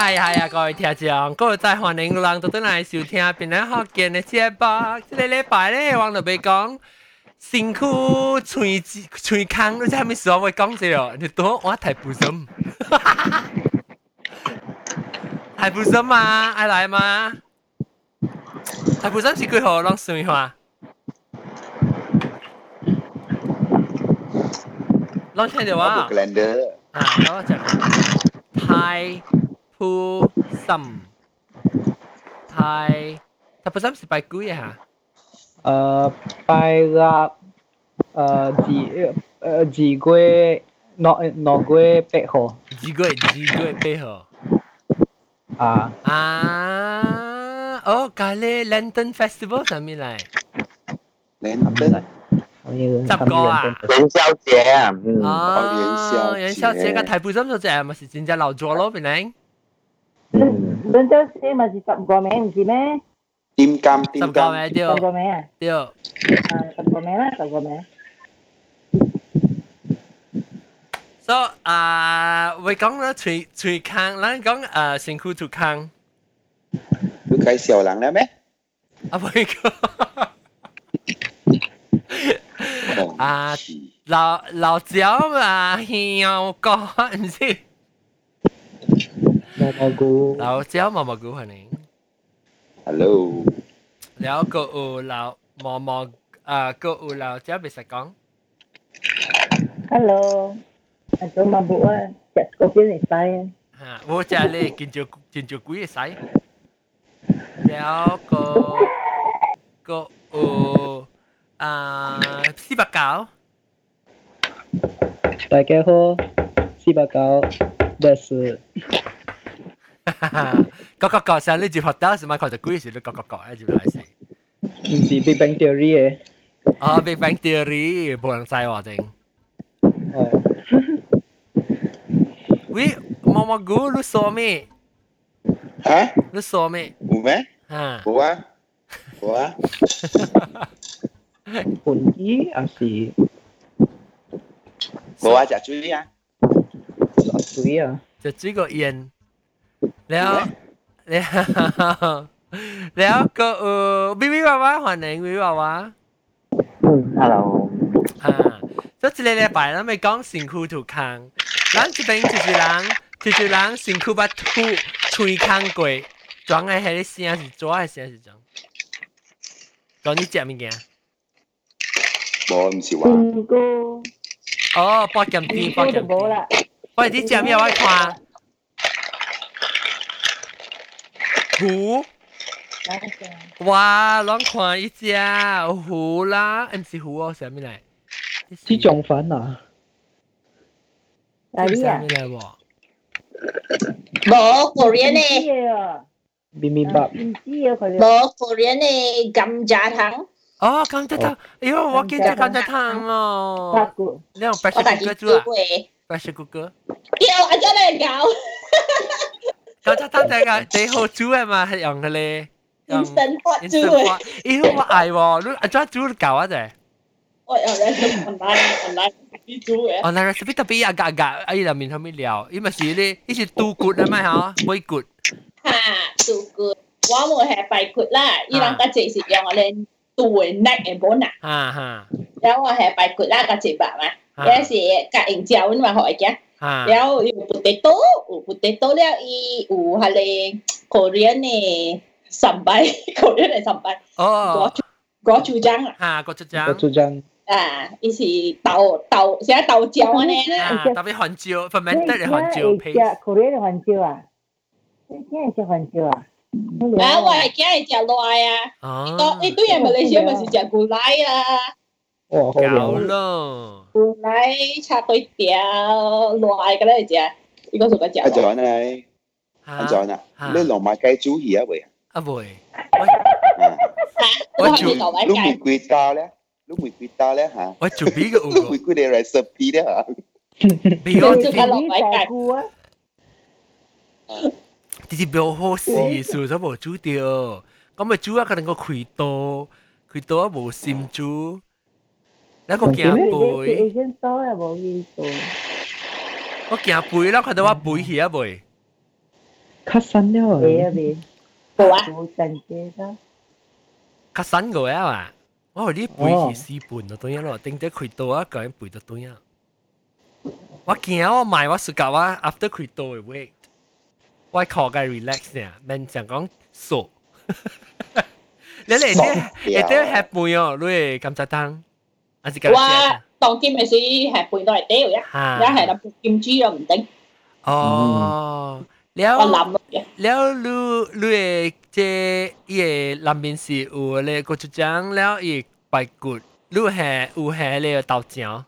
系系啊，各位听众，各位在欢迎人到等来收听边两学见嘅节目。这个礼拜咧，王老伯讲辛苦吹吹康，你知系咪说我讲这个？你多我太不深，太不深嘛，爱来吗？太不深是几号？让算下。让听到啊？啊，我讲太。 Thu Sầm. Thai Thầy Sầm sẽ bài cuối vậy hả? Ờ, bài ra Ờ, dì Ờ, dì quê Nó, nó quê bệ hồ Dì quê, dì quê bệ hồ À. À Ồ, cái lê Lantern Festival là mình lại Lantern không? Bên tớ xe mà chỉ tập gò mẹ gì mẹ? Tim cam, tim cam. tập gò mẹ đi. Tập gò mẹ à? Tiêu. Tầm à, gò mẹ là tầm gò mẹ. So, à, uh, với con là thủy thủy khang, là con à, xin khu thủy khang. Cứ cái xỉu lắng đó mẹ. À, với con. à, lão lão giáo mà hiểu con gì. Mamagu. Lão chéo Mamagu hả nè. Hello. Lão cô u lão mò mò à cô u lão chéo bị sạc con. Hello. Anh tôi mà à. chặt cô kia này sai. Ha, vô cha lê kinh chưa kinh chưa quý sai. Lão cô cô u à si bạc cáo. Đại gia hô, si bạc cáo, です。家好，四百九，这是。个个个上你接学到是咪佢就鬼时你个个个一接来时。唔是 Big Bang Theory 嘅。哦，Big Bang Theory 冇人知我正。喂，毛毛菇你说咩？吓？你说咩？有咩？吓？冇啊，冇啊。本机还是？冇啊，食水啊。食水啊？食水个烟。 แล้วแล้วแล้วก็เออวิวิวาวา欢迎วิวิวาวา嗯，hello。啊，所以一个礼拜咱咪讲辛苦土坑，咱这边就是人，就是人辛苦把土吹坑过，装嘅系啲声是做嘅声是装。讲你食物件？冇，唔是话。边个？哦，八剑天，八剑天。喂，你食咩？我看。糊，哇，啷看一只糊啦，唔是糊哦， 什么嚟？呢种粉啊？哪里啊？冇 Korean 嘅。明明白。唔知啊，佢哋。冇 Korean 嘅甘蔗糖。哦，甘蔗糖，哎呦，我见咗甘蔗糖哦。八个。你用 pressure cooker 煮啊？pressure cooker。有，我真系有。 咁就得定噶，你好煮啊嘛，系用嘅咧。instant hot 煮嘅。咦，我嗌喎，你阿仔煮得够啊？啫。我有 recipe online online 煮嘅。online recipe 特别agak agak，哎入面后面料，因为是咧，呢是杜骨啊嘛吓，杯骨。吓，杜骨，我冇系白骨啦，依两个字是用我哋杜嘅 neck 嘅 bone 啊。吓吓。然后我系白骨啦，个字白嘛，有时隔营椒咁嘛学嘅。 Ha. Liao yu potato, yu potato liao i yu hale Korean ne sambal, Korean ne sambal. Oh. Ờ. Gochujang. Ha, gochujang. Gochujang. À, ý thì tàu tàu sẽ tàu chéo anh em á. À, dạ. Tàu với hoàn chiếu, fermented dạ, là chiếu dạ, paste. Dạ, Korean là chiếu à? à? Cái này là chiếu à? Đó, vậy cái này là loài à. Ờ. Cái túi em Malaysia là chả gulai à. 咪是食古奶啊哇好咯本来炒粿条来嘅咧只，呢个做个只。阿 John 啊，阿 John 啊，你落埋鸡煮鱼啊会？啊会。我煮，你玫瑰刀咧，你玫瑰刀咧吓。我煮边个？你玫瑰嘅 recipe 咧吓。边个？做个落埋鸡啊！啲啲表好事，做咗冇煮掉，咁咪煮啊，可能个开刀，开刀啊冇闪煮。 नको क्या 背？已經多又冇見過。我驚背啦，佢哋話背起啊背。較新啲喎。背啊背。做啊。冇陣記得。較新個啊嘛，我哋背起四半咯，等於咯，定得佢多啊，個人背得多呀。我驚我買我暑假我 after 佢多嘅 weight，我靠個 relax 呀，免講講傻。你嚟啲，你啲吃背哦，你咁就當。啊是咁。哇，當今咪是係背到嚟掉呀，而家係諗金枝又唔定。哦，了了，你你嘅即係南邊是有咧，嗰出張了亦排骨，你係有係咧豆漿。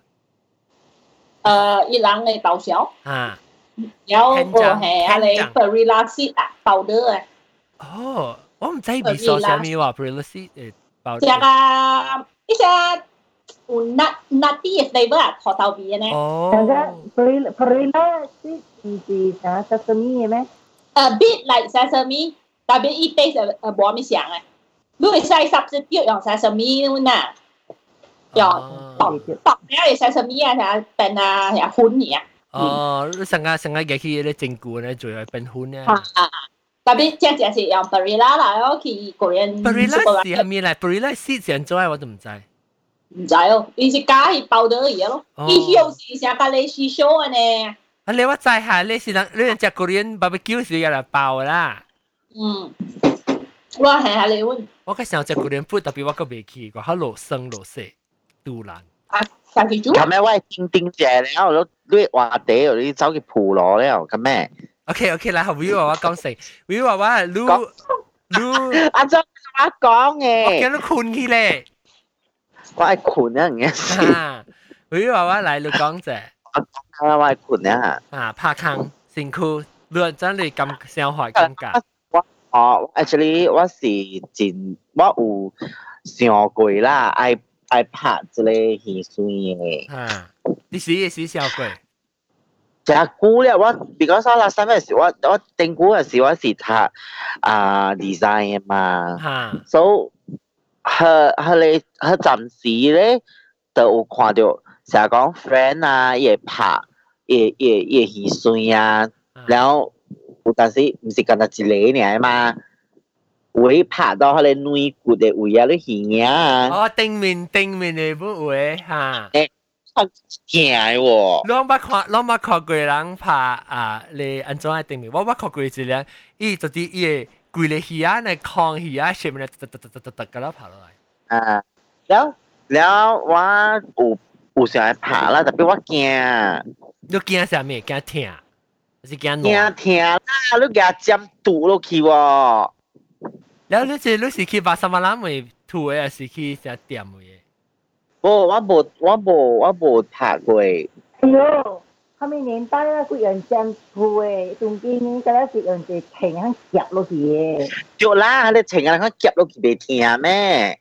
誒，伊朗嘅豆漿。啊。有我係啊，你 Perilla seed 啊，豆得啊。哦，我唔知 Perilla seed 誒，豆。只啊，一隻。เลยเต่าเจียวอ่าแล้วโอแห่อะไรเปริลาซิอ่ะเต่าเด้อ哦我唔知比索啥咪话 p r e l a s i 诶包只个一只有 nut nutty 嘅 flavor 啊，学豆味嘅呢。哦。大家 perilla perilla 是唔是啥 sesame 嘅咩？诶 bit like sesame，但系伊 taste 诶诶冇咁像诶。如果系 substitute 用 sesame 嗱，用白白嘅 sesame 啊，系变啊系款嘢。哦，你成日成日嘅去咧整蛊咧，做系变款咧。啊啊！特别只只是用 perilla 啦，我去个人。perilla 是系咩嚟？perilla 是点做啊？我都唔知。 唔知哦，伊是加伊包到嘢咯。伊有时成个你是少嘅呢。啊，你我知下，你是人，你人食 Korean barbecue 是有嚟包啦。嗯，我系下你揾。我嘅时候食 Korean food，特别我个未去过，好老生老死，杜兰。啊，上去煮。咁咩？喂，叮叮姐，你喺度你话地，你走去铺攞咧，咁咩？OK OK，嚟后 Will 话我讲成，Will 话话撸撸。阿张我讲嘅。我见到困起咧。 我系困啊，嘅。啊，佢话话嚟你讲啫。我讲我系困啊。啊，拍坑辛苦，你真系咁生活咁㗎。我哦，actually 我是真我有想过啦，爱爱拍一个鱼水嘅。啊，你是也是想过？就估咧，我 because 我 last time 时我我定估嘅时我是读啊 design 嘅嘛。吓。so 佢佢哋佢暂时咧就有看到，成日讲 friend 啊，也拍，也也也耳水啊，然后有但是唔是咁多一个尔嘛，会拍到佢哋内骨嘅位啊，你耳啊。哦，定面定面嘅不会吓。诶，好惊喎！你捌看，你捌看过人拍啊？你安怎定面？我捌看过一个，伊就啲伊。 攰你鱼啊，你抗鱼啊，上面突突突突突突咁样爬落嚟。啊，แล้วแล้วว่า有有时系爬啦，特别我惊。你惊啥咩？惊痛，还是惊惊痛啦！你惊针堵落去喎。แล้ว你是你是去巴沙马兰咪吐嘅，还是去食店嘅？我我冇我冇我冇爬过。哎呦！ 后面年代啊，佢人将铺诶，中间呢，嗰啲是人哋停喺夹落去嘅。对啦，你停喺佢夹落去袂听咩？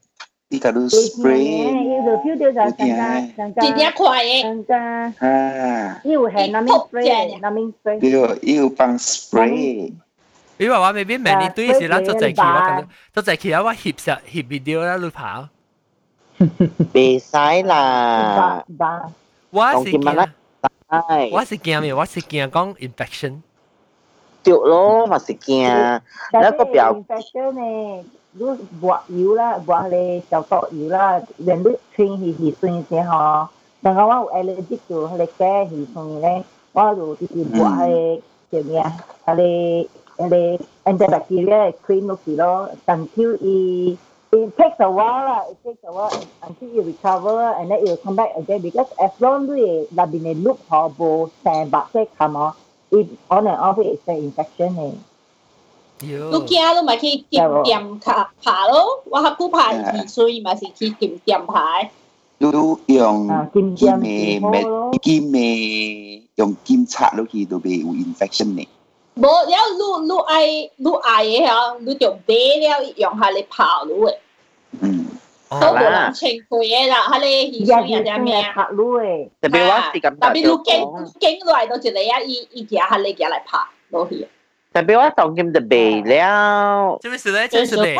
你嗰度 spray，要就 feel 到就上加上加，直接快嘅。上加啊，要系南面 spray，南面 spray。对，要放 spray。你话话未必明年对时啦，就就期我咁，就就期我我翕实翕 video 啦，你跑。袂使啦。我是惊。 係。我是驚咩？我是驚講 infection。對咯，我是驚。那個表 infection 呢？如抹油啦，抹咧消毒油啦，人哋穿起起酸先吼。但係我有 allergic to 佢哋嘅起酸咧，我就直接抹係叫咩啊？佢哋佢哋 antibacterial cream 落去咯，等佢伊。it takes a while. Uh, it takes a while until you recover and then you come back again because as long as it has been a loophole, both sand, but say come on, it on and off it's an infection. Eh. ลูกแก่ลูกมาที่กิมเตียมขาผาลูกว่าผู้ผาอีสุยมาสิที่กิมเตียมผาลูกยองกิมเมกิมเมยองกิมชะลูกที่ตัวเบอูอินเฟคชั่นเนี่ย 无了，愈愈爱愈爱诶吼，你就买了用下来泡落诶。嗯，都无人穿过诶啦，迄个鱼香也点咩？泡落诶，特别我是咁特别你拣拣落来到一个啊，伊伊夹下来夹来泡落去。特别我當今就未了，做咩事咧？做咩事咧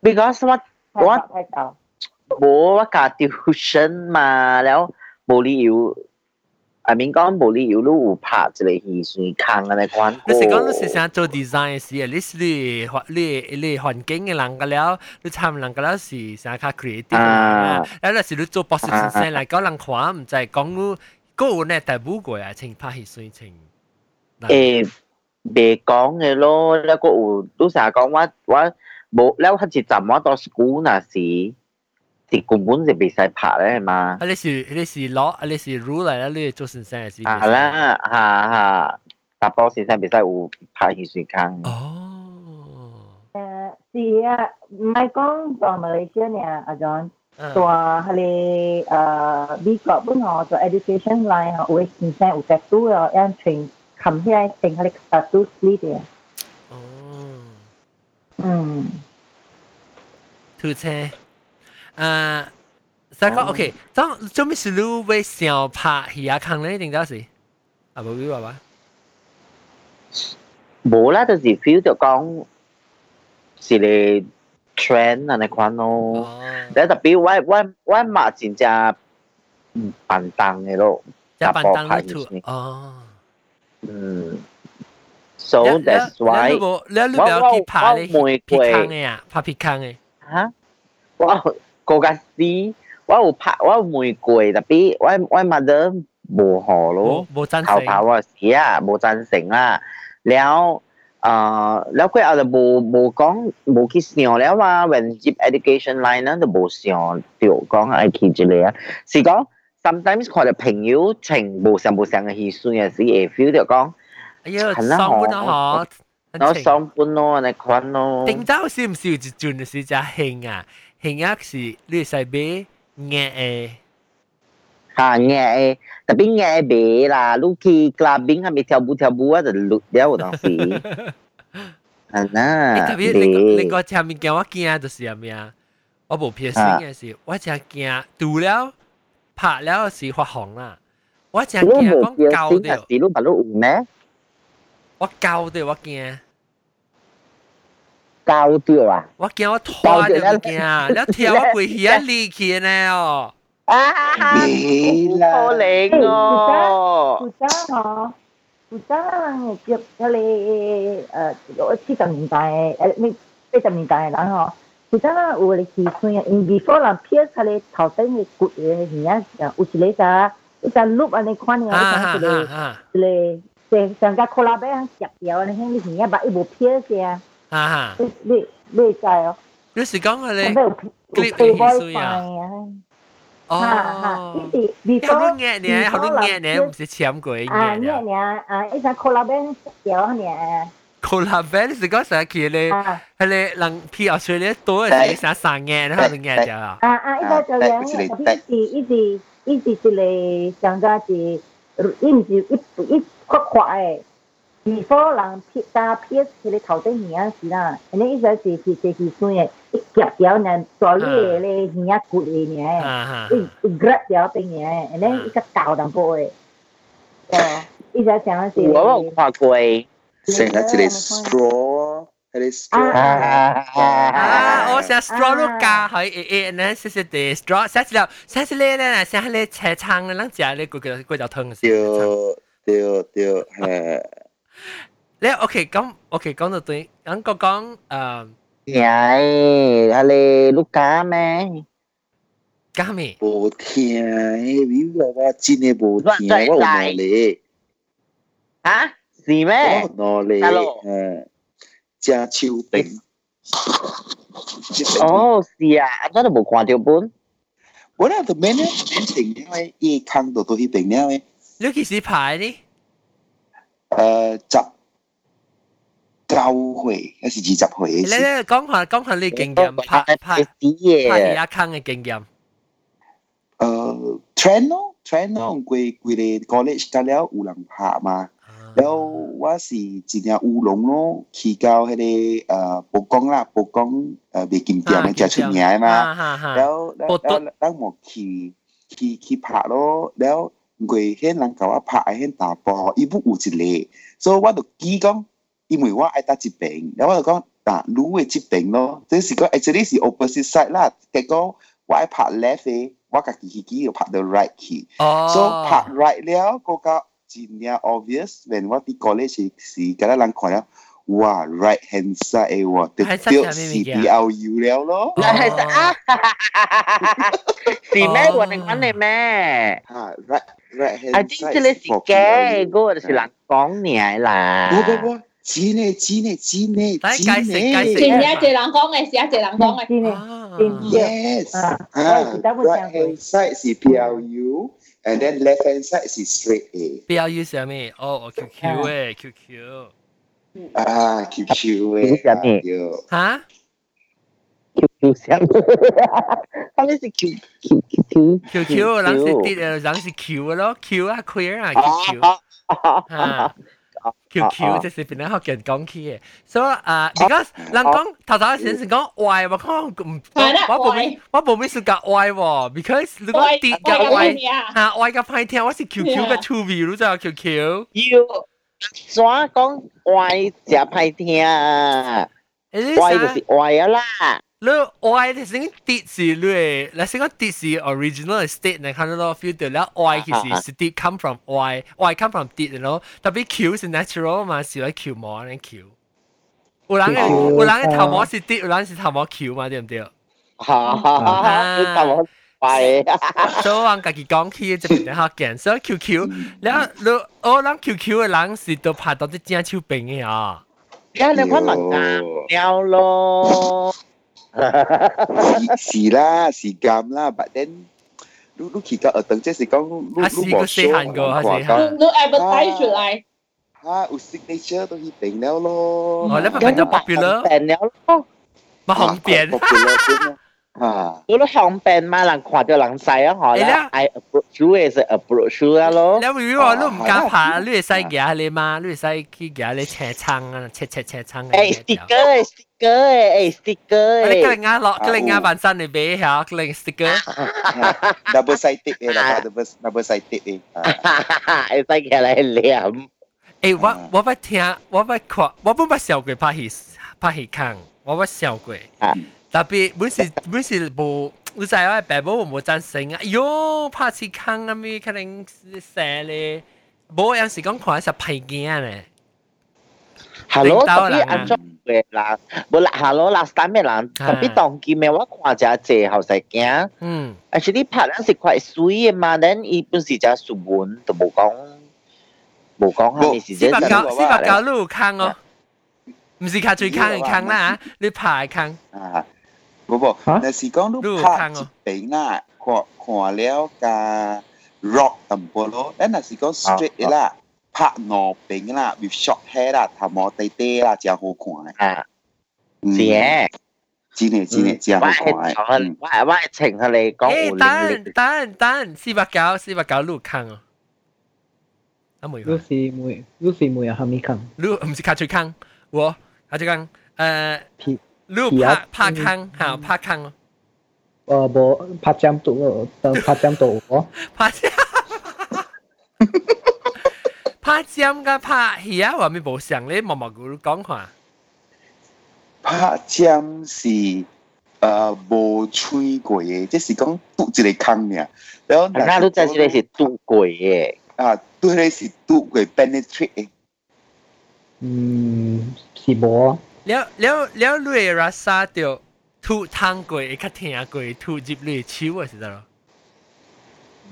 ？Because 我我我冇我家調身嘛，然後冇理由。阿明講無理由你拍一個戲算坑安尼款。你是講你是想做 design 嘅事，你是你你你環境嘅人個了，你參人個了是想較 creative 啊。誒，你是你做博士先生嚟講人看，唔知講你個呢大富貴啊，請拍戲算請。誒，別講嘅咯，你個有都成日講我我冇，你有一陣我到 school 那時。啲根本就未使拍咧嘛。啊，你是你是攞啊，你是 rule 嚟啦，你做先生系啊啦，吓吓，打波先生未使有拍戏水坑。哦。诶是啊，唔系讲在马来西亚呢，阿 John。在系你诶美国本学做 education line 吓，有先生有特殊啊，要传 come here 定系你 status 呢啲。哦。嗯。推车。 诶，三个 OK，咁做咩事你会想拍戏啊？坑咧定到时？啊，冇边话话？冇啦，就是 feel 就讲是你 trend 啊，你款咯。但特别我我我嘛真正唔笨当嘅咯，打波拍戏哦。嗯。So that's why 我我我我拍咧皮坑嘅啊，拍皮坑嘅。吓！我 cô gái gì tôi có 拍我有玫瑰，特別我我 mother 無何咯，冇贊成，頭頭啊事啊冇贊成啦，了誒了佢後就冇冇講冇去想了嘛，when keep education line 咧就冇想就講係去之類啊，是講 sometimes 佢哋朋友情無上無上嘅氣酸嘅事，if you 就講，哎呀，上半咯嗬，我上半咯，你講咯，頂到是唔是就轉是只興啊？？hình ác是你使买nghe e ha nghe e tapi nghe be là lúc khi clubbing hay跳舞跳舞啊就录了有当时系啦特别另另外前面叫我惊就是系咩啊我无撇声嘅时我真惊读了拍了是发红啦我真惊讲教掉是你把你有咩我教掉我惊 高掉啊！我惊我拖就惊，你跳我跪起力气呢哦！啊，你啦，可怜哦！古早嗬，古早人接嗰啲诶七十年代诶咩八十年代人嗬，古早有嚟起村啊，因 before 人撇出嚟头顶嘅骨嘅嘢啊，有一个咋一只碌啊，你看你啊，一个一个即上架拖拉俾人夹掉，你睇你嘢把一部撇嘅。啊！ 你你你知哦？你是讲佢哋 clip 嘅意思啊？哦，你好多嘢呢，好多嘢呢，唔是签过嘅啊，嘢呢，啊，一阵 collab 有呢。collab 你是讲啥嘢咧？系你人去澳大利亚多嘅时想三嘢，然后就嘢就啊。啊啊，一个就两嘢，特别是一直一直是嚟上家是，一直一一快快 诶。before 人撇打撇起嚟头顶耳啊时啦，你一阵时是是是算嘅，一夹掉呢，做呢咧耳啊骨嚟呢，一一夹掉边呢，然后一个倒淡薄嘅，哦，一阵讲是。我有看过。成日一个 straw，系个 straw。啊，我成 straw 都加系诶诶，呢细细啲 straw，细细条，细细啲咧，成系咧斜撑嘅，啷只咧嗰个嗰条汤嘅。对对对，系。 你 OK 咁 OK 讲到对，咁个讲诶，系系你碌架咩？架咩？无听，你话我真系无听，我有努力。啊？是咩？我努力，诶，加秋顶。哦，是啊，我都冇看到本。我咧就咩咧？边定咧？一坑到到一定咧？你几时排呢？ 诶，十九岁，还是二十岁？你咧讲下讲下你经验，拍拍拍嘢坑嘅经验。诶，trend 咯，trend 咯，贵贵嘅 college 隔了有人拍嘛。然后我是真正乌龙咯，去到迄个诶曝光啦，曝光诶未金店嘅食出名嘛。然后然后咱莫去去去拍咯，然后。 佢迄人甲我拍迄大波，伊不有一个，所以我就記講，因為我愛搭一边，然後我就講啊，女嘅一边咯，即是講 actually 是 opposite side 啦。結果我愛拍 left 嘅，我家己去記要拍到 right 去，哦，所以拍 right 了，嗰個真係 obvious，when 我啲 college 時時，嗰啲人看了，哇，right hand side 嘅喎，特别是 BLU 了咯，系啊，是咩？我哋讲你咩？吓，right right hand side，啊，啲你是假，嗰个就是人讲嘢啦。不不不。真嘅，真嘅，真嘅，真嘅。真嘅，一人讲嘅，是一人讲嘅。真嘅，真嘅。 Yes，啊，right hand side 是 PLU，and then left hand side 是 straight A。 PLU 系咩？哦，我 QQ 诶，QQ。 啊，QQ 诶。系咩？吓？QQ 系咩？他们是 Q Q Q QQ，人是啲诶，人是 Q 咯，Q 啊，queer 啊，QQ。啊。QQ 即是边啲学人讲起嘅，所以啊，because 人讲头头先先讲 Y，我讲唔，我冇咩，我冇咩事夹 Y 喎，because 你讲跌嘅 Y，吓 Y 嘅派听，我是 QQ 嘅 two V，你知道 QQ？要 怎讲 Y 就派听，Y 就是 Y 啊啦。你 Y 你先跌是你，你先讲跌是 original state，你看到咯 feel 到啦，Y 其实是跌 come from Y，Y come from 跌咯，特别 Q 是 natural 嘛，是嚟 Q 毛嚟 Q。有人嘅有人嘅头毛是跌，有人是头毛 Q 嘛，对唔对？哈哈哈！你头毛 Y，所以我家己讲起这边学见，所以 QQ，然后你我谂 QQ 嘅人是都拍到啲正手柄嘅啊。呀，你看咪啱了咯。是啦，是咁啦，but then 你你其他学堂即系讲你你冇 show 个，你你 advertise 出嚟。吓，有 signature 都去定了咯。哦，你咪变咗 popular，变了咯，咪红变。 啊！嗰啲香槟嘛，人看到人使啊，嗬啦，I approach you 系 approach you 啊咯。你如果你唔敢拍，你会使夹你嘛？你会使去夹你车窗啊，车车车窗嘅。诶，sticker 诶，sticker 诶，sticker 诶。你嗰啱落，嗰啱bản身你俾下，嗰靓 sticker。 double sided 诶，啦，double double sided 诶。诶，使起来黏。诶，我我不听，我不看，我不不笑过拍戏拍戏坑，我不笑过。 特别每时每时无，你知我爸母冇赞成啊！哟，拍戏坑啊咪，可能写咧，冇有时讲看系拍惊咧。 Hello，特别安装嘅人，冇啦，Hello last time 嘅人，特别当机咩？我看只只后生囝，嗯，actually 拍咧是块水嘅嘛，then 伊本是只书本，就冇讲冇讲系咪是四百九四百九你有坑哦，唔是靠最坑嘅坑啦，你拍坑。啊！ 不不，那是讲你拍一边啦，看看了个 rock 淡薄咯，诶那是讲 straight 啦，拍两边啦，with short hair 啦，头毛低低啦，真好看嘅。啊，是嘅，真嘅真嘅真好看嘅。我系我系情佢嚟讲诶，等等等，四百九四百九你有坑哦。啊冇。你是每你是每日系咪坑？你唔是靠最坑，我靠最坑，诶。 路怕怕坑，哈怕坑哦。呃，不怕江堵，怕江堵哦。怕江，怕江噶怕鱼啊！我咪冇想咧，毛毛讲话。怕江是呃冇吹过耶，即是讲堵一个坑呀。然后那都真是是堵过耶。啊，堵咧是堵过 benefit 诶。嗯，是冇。了了了，你嘅 rasa 就吐汤过，会较听过，吐入你手啊，是得咯。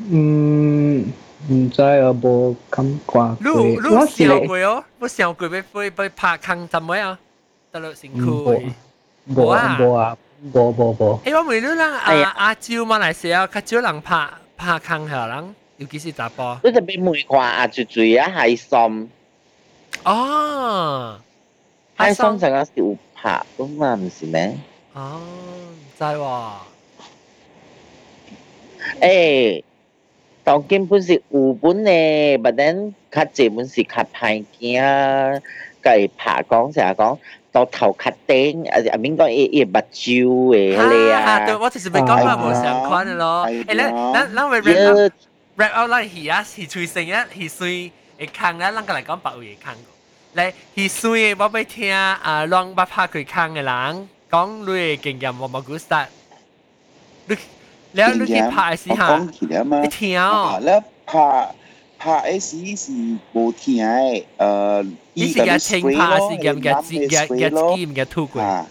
嗯，唔知啊，无感觉。你你想过哦？我想过要飞飞拍坑怎么样？得咯，辛苦。无啊，无啊，无无无。诶，我问你啦，阿阿招马来西亚较少人拍拍坑下人，尤其是打波。你就俾梅看阿最最啊，系心。哦。 系心成个小拍噶嘛，唔是咩？哦，唔知喎。诶，当根本是有本咧，but then 较济本是较歹惊，计拍讲成日讲到头较顶，啊啊免讲伊伊目睭诶迄啊。对，我就是咪讲话无相关嘅咯。诶，咱咱咱会 rap out rap out 来戏啊，戏吹声啊，戏水会坑啦，咱个嚟讲白话会坑。 嚟，佢虽我要听啊，让我拍佢坑嘅人讲你嘅经验，我冇估实。你 แล้วลูกที่拍时我吓，讲起了嘛你，听啊，哦，แล้ว拍拍嘅时是无听嘅，诶，你是嘅清拍是嘅嘅嘅嘅嘅机唔嘅吐过，啊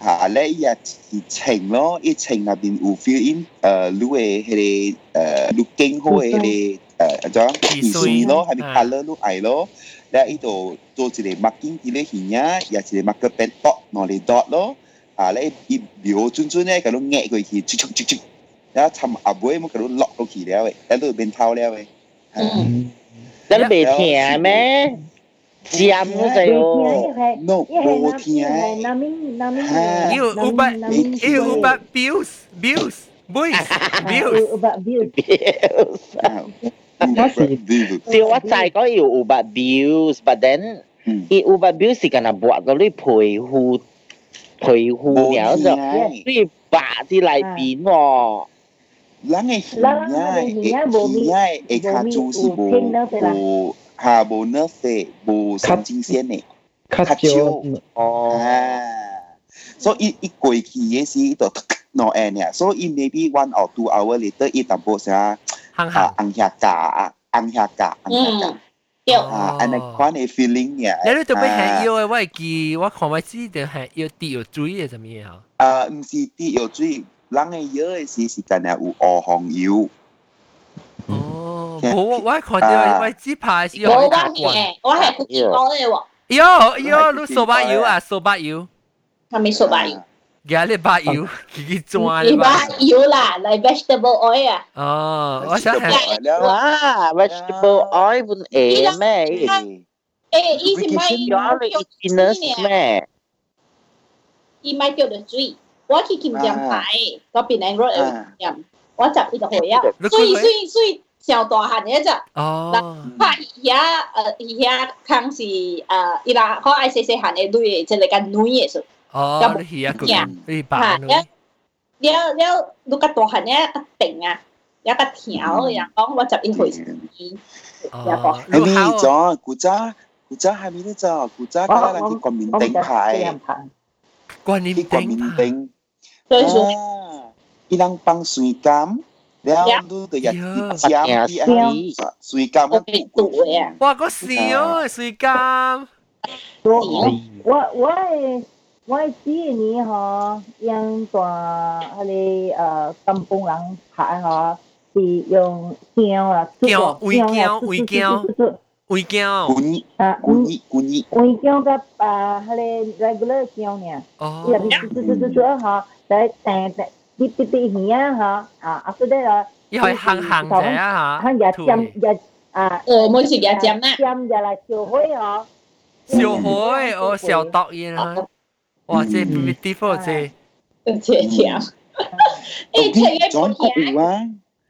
啊，咧伊也是清咯，伊清入边有 feel in 诶，你嘅迄个诶，你经好嘅迄个诶，怎样水咯，系咪 colour 你爱咯？ da ito to ti le makin ti le hinya ya ti le makin pen to no le dot lo à lấy i biểu chun chun này cái nó nhẹ cái gì chích chích chích đó thầm à bối mà cái nó lọt đâu kỳ đeo vậy đó là bên thao đeo vậy đó là bề thiện mẹ. giam nó rồi no bồ thiện yêu uba yêu uba bills bills boys bills uba bills. What's it? See, what I got you Uber bills, but then mm. it Uber bills is gonna buat kau ni pay who pay who ni apa? Ni ba di lai bin wo. Lang eh hiya, eh hiya, eh kacau si bo, ha bo nerve, bo senjing sen eh. Kacau. Oh. So it it goi ki ye si itu no end ya. So it maybe one or two hour later it tambah sah. 啊行，红下架啊，红下架，红下架嗯，对，啊，安尼款嘅 feeling 呀。你都俾系要嘅，我系记我看我知定系要跌要追嘅怎么样？啊，毋是啲药水，人嘅药嘅时是干系有红红油，哦，冇我我看到我知拍是我我用打系嘅，我系佢见到嘅喎，哟哟，你手把油啊，手把油，系咪数白油？ 而你把油佢转你你把把油啦，嚟 vegetable oil 啊，哦，我想系哇，vegetable oil 本诶咩？诶，伊是买有你 business 咩？伊买叫做水，我去金江牌嗰边诶 road 诶金，我集呢个会啊，水水水上大汉嘅啫。哦，拍而家诶而家坑是诶，伊拉可爱细细汉嘅女嘅，即系个女嘅数。 哦，你系一个你把吓，女，了了了，你个大汉嘅个定啊，有个条，人讲我集一回事。哦，系咪你好，咗？古早古早系咪咧咗？古早嗰人去国民我顶牌，关你去国民顶顶。所以说，啊，伊人放水柑，然后都就日尖啲啊，水柑我俾赌嘅啊，哇，个屎哦，水柑，我我我的 我的第一年吼，用大迄个呃金崩人拍吼，是用姜啦，姜微姜微姜会惊古意啊，古意古意，微姜甲啊迄个 regular 姜尔，哦伊，入面煮煮煮煮吼，再等等滴滴滴鱼啊吼，啊啊，嗰啲啦，要系行行者啊佢日浸日啊，诶每时日尖啦，浸日嚟烧灰吼，小海哦，小毒烟啊， 哇，这 beautiful 这这条，诶，这装个国有啊，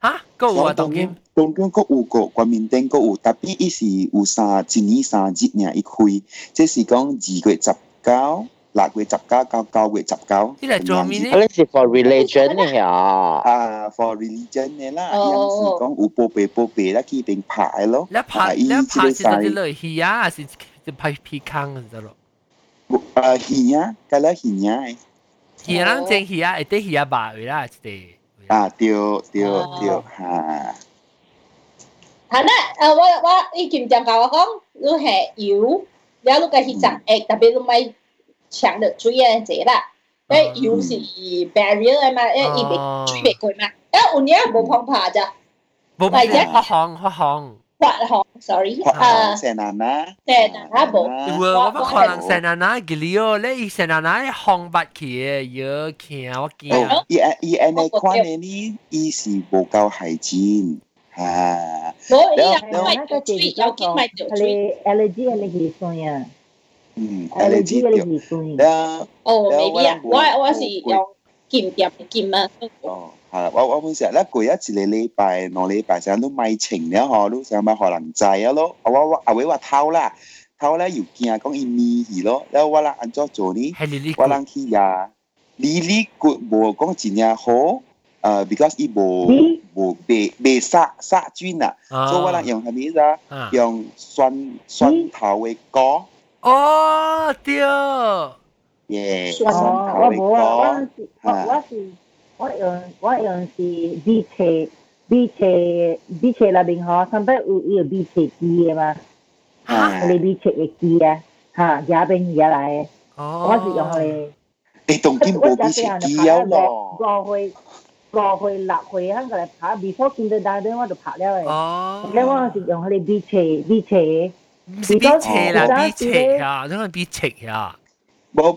吓，个有啊，当然，当中国有个国民顶国有，特别伊是有三一年三日尔一开，即是讲二月十九、六月十九到九月十九。你嚟做咩呢？嗰啲是 for religion 嚟啊。啊，for religion 嘅啦，有阵时讲有报备报备啦，佢边排咯。你拍你拍是嗰啲类鱼啊，还是就拍皮康嘅啫咯？ 啊，鱼啊，梗系鱼啊。鱼人正鱼啊，一啲鱼啊白鱼啦，一啲。啊，对对对，吓。系啦，诶我我以前就教我讲，你系油，然后你个系长诶，特别你咪抢到水啊这啦，诶油是 barrier 啊嘛，诶伊别水别过嘛，诶有年冇碰怕咋，冇冇发行发行。 Huat Hong, sorry. Huat Hong Senana. Senana bộ. Vừa có bác Huat Hong Senana gilio lẽ y Senana Hong bát kia yớ kia wa kia. Y y anh ấy quan nên đi y sĩ bộ cao hải chiến. À. Bố ý là nó phải tự trị, nó kiếm mày tự trị. Allergy allergy son ya. Đó. Oh, maybe à. Tôi tôi là dùng kim tiệm kim mà. Oh. 啊，哦，系啦，我我本时咧过一次礼礼拜，两礼拜成日都买情了嗬，都想买可能滞啊咯。我我阿伟话偷啦，偷咧要惊讲伊咪去咯，然后我啦安怎做呢？系你呢我人去呀，哩哩骨无讲真正好，诶，because 伊无嗯无未未杀杀菌啊，所以我人用系咩啊？啊？用蒜蒜头嘅歌，哦，对，耶，哦，蒜头嘅我冇啊，我歌，是我我是 我用我用是米切米切米切那边嗬，上边有有米切机嘅嘛，啊你米切嘅机啊，吓，廿边廿来，我是用嚟。你当今冇比切机有咯，五岁五岁六岁嗰阵嚟拍，before 见到大啲我就拍了诶。哦，咁我是用佢哋米切米切，唔是 B 斜啦，B 斜啊，因为 B 斜啊，冇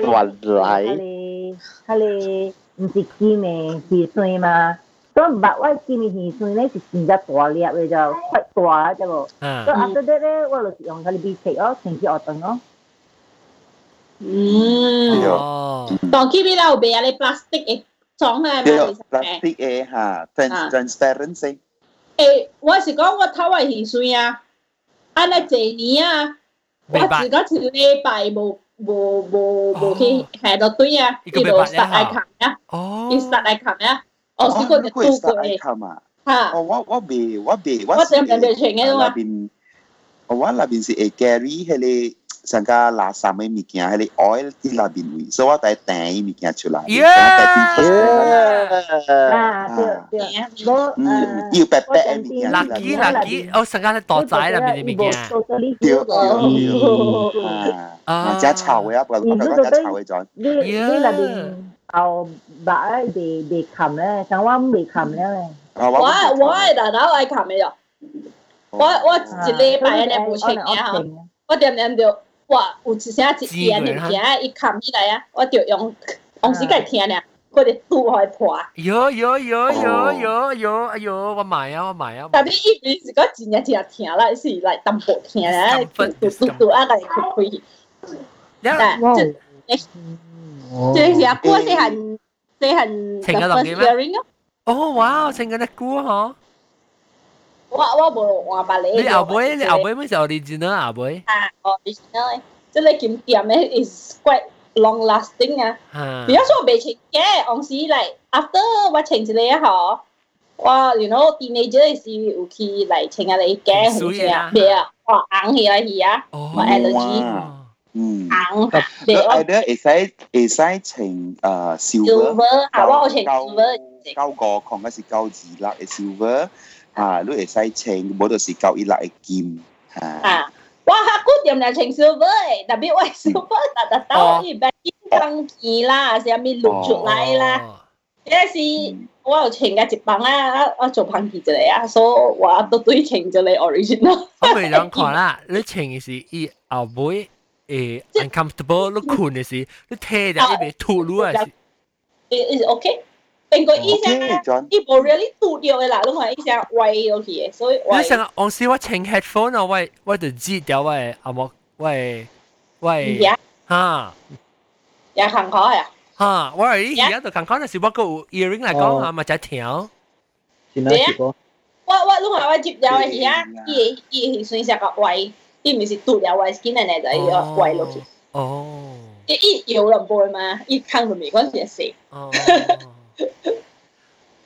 walai hale mziki me hi sui ma. So but why kimi hi sui nai si ja tua lia we ja quite tua ja bo ah. so after that eh wa lo si yong hale bi ke o oh, sen ki o tong o ตอนที่เราเบียอะไรพลาสติกเอสองอะไรแบบนี้พลาสติกเอฮะ transparent สิเอว่าสิก็ว่าถ้าว่าหิสุยอ่ะอันนั้นเจนี่อ่ะว่าสิก็ถือเลยไปบุ 试过就佢租 start 过嘅，嚟啊，吓，哦，我我未我未我净系对情嘅嘛那边，我那边是会 carry 迄个 上加垃圾嘅物件，迄个 oil 啲那边位，所以我带订啲物件出来，耶啊，对对，我嗯，要白白嘅物件出来， lucky lucky，我成间大仔入面啲物件，totally 对 feel 对到。对，啊，只臭嘅，不过我觉得只臭嘅咗，你你那边后白被被冚咧，想我未冚咧。啊，我我系大佬系琴嘅啫，我我一礼拜咧冇情嘅吓，我点点就 我有一声一点点一看起来啊，我就用用时间听俩，或者拄好破。有有有有有有哎呦，我买啊我买啊！特别一边是个一年听听啦，是来淡薄听啦，嘟嘟嘟嘟啊来开开。来，这这是啊，歌是很是很 inspiring 哦。哇，唱个那歌吼。我我冇话白你。你后尾你后尾咩时候 original 后尾？啊，original 即系你检点咧，is quite long lasting 啊。啊比，如说未清嘅，往时嚟 after 我清一个嗬，我 you know teenager 时有去嚟清下你嘅，好似啊，咩啊，哇硬起来去啊，哦我 allergy 嗯，硬，你你我 either 会使会使请诶 silver。 silver 啊，我有清 silver。九个矿嗰是九二粒嘅 silver， 啊，你会使请，冇就是九一粒嘅金，啊，啊，哇，客官点嚟清 silver 诶，特别喂 silver 特特兜呢边金钱啦，上面露出来啦，有时我又清嘅一磅啦，我做朋记一嚟啊，所以我都对清咗你 original。我咪两看啦，你情嘅是伊后尾诶 uncomfortable，你困嘅是你贴咗一边吐露啊是， is OK。 变个医生咧，伊无 really 拄着嘅啦，拢系医生歪落去嘅，所以你成日往时我请 headphone 啊，我我就知掉我阿莫喂喂呀吓。也行开啊！哈，我而家就看看那是我个 earring 嚟讲啊，咪就条。先啦，结果我我拢系我接咗嘅时啊，伊伊系算成个歪，伊唔是拄了歪 skin 嘅咧，就要歪落去。哦。伊伊摇人背嘛，伊坑到未嗰阵时 死。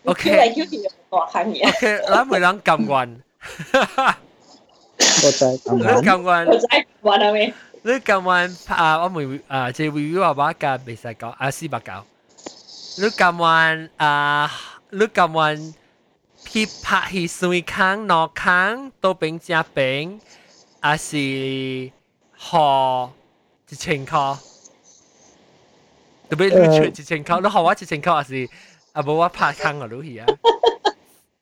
哦。叫嚟叫去大坑嘢。 OK，咱每人揿运。我再讲你紧。揿运。我知话系咪？你揿运啊！我咪啊，即系 review 话把架未使讲啊，四百九。你揿运啊，你揿运去拍去水坑、落坑都并加并，啊是学一千块。特别你出一千块，你学我一千块，还是啊冇我拍坑啊，你去啊？อันนี้เขาว่ากับแบบผ่า 啊無我拍空啊，老去啊！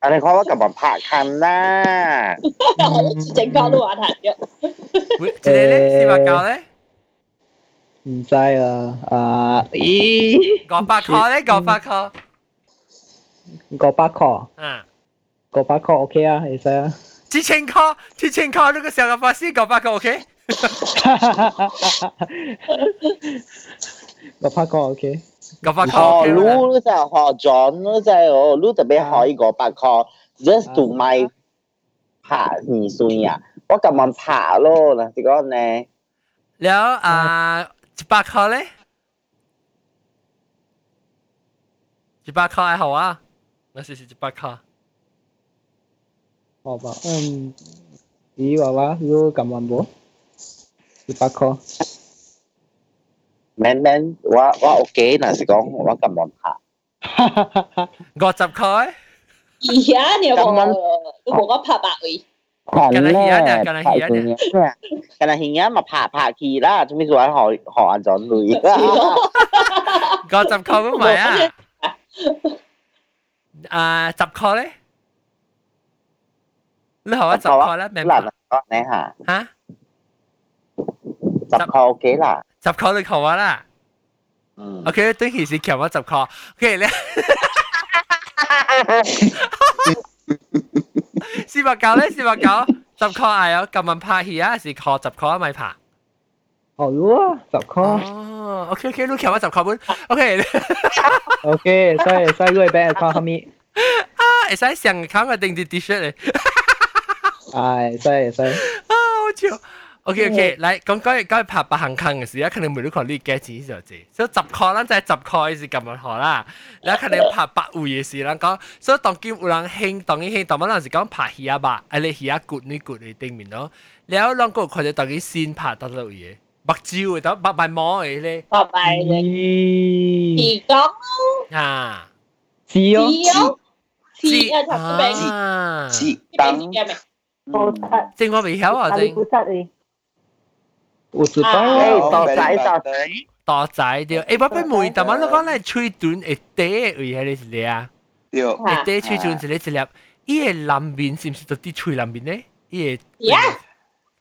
啊你看我今日拍空啦，我都自整翻都話彈嘅。喂，即係咧，四百九咧？唔知啊，啊咦？五百箍咧，五百箍，五百箍，嗯，五百箍 OK 啊，其實啊，七千箍，七千箍，呢個小個法師五百箍 OK。五百箍 OK。九百块。哦，你就学 John，你就哦，你特别可以五百块，just to my 拍二岁啊！我咁样拍咯，嗱，点讲呢？แล้วอ่า一百块咧？一百块好啊，那是是一百块。好吧，嗯，咦娃娃，如咁样冇？一百块。 免免，我我有記，若是講我咁亂拍，五十塊。魚啊，你講，你無我拍白位。咁咧，咁咧，魚啊嘛拍拍去啦，做咩做學學安全類啦？五十塊都唔係啊！啊，十塊咧？你學我十塊啦，明白？你嚇嚇十塊 OK 啦。 จอนลุยก็จับคอไม่ไหวอ่ะอ่าจับคอเลยหรือว่าจับคอแล้วแม่หลับก็ไหนฮะฮะจับคอโอเคล่ะจับคอเลยเขาว่าล่ะโอเคตึ้งหีสีเขียวว่าจับคอโอเคเลย四百九咧，四百九十块系有咁问拍戏啊，是靠十块咪拍。哦，咯，十块。哦，OK OK，你求我十块本，OK。OK，所以所以你俾靠后面。啊，会使上考个定啲 T-shirt 嚟。系，所以所以。啊，好笑。 OK OK，嚟讲讲讲拍八行坑嘅时，啊，肯定每都看呢几钱就知，所以十块咱就系十块是咁样学啦。然后肯定拍百位嘅时，咱讲，所以当今有人兴，当然兴，当晚嗰阵时讲拍戏啊吧，啊你戏啊骨呢骨嚟顶面咯。然后两个佢哋当佢先拍得到嘢，白照嘅都白白摸嘅咧。白白嘅。鱼缸啊，鱼哦，鱼啊，鱼当。正我未晓啊，正。 有时讲大仔大仔，大仔对，诶，我俾梅淡仔，你讲咧吹短一嗲，为系你一粒啊？对，一嗲吹短一粒一粒，伊个南面是唔是到啲吹南面咧？伊个，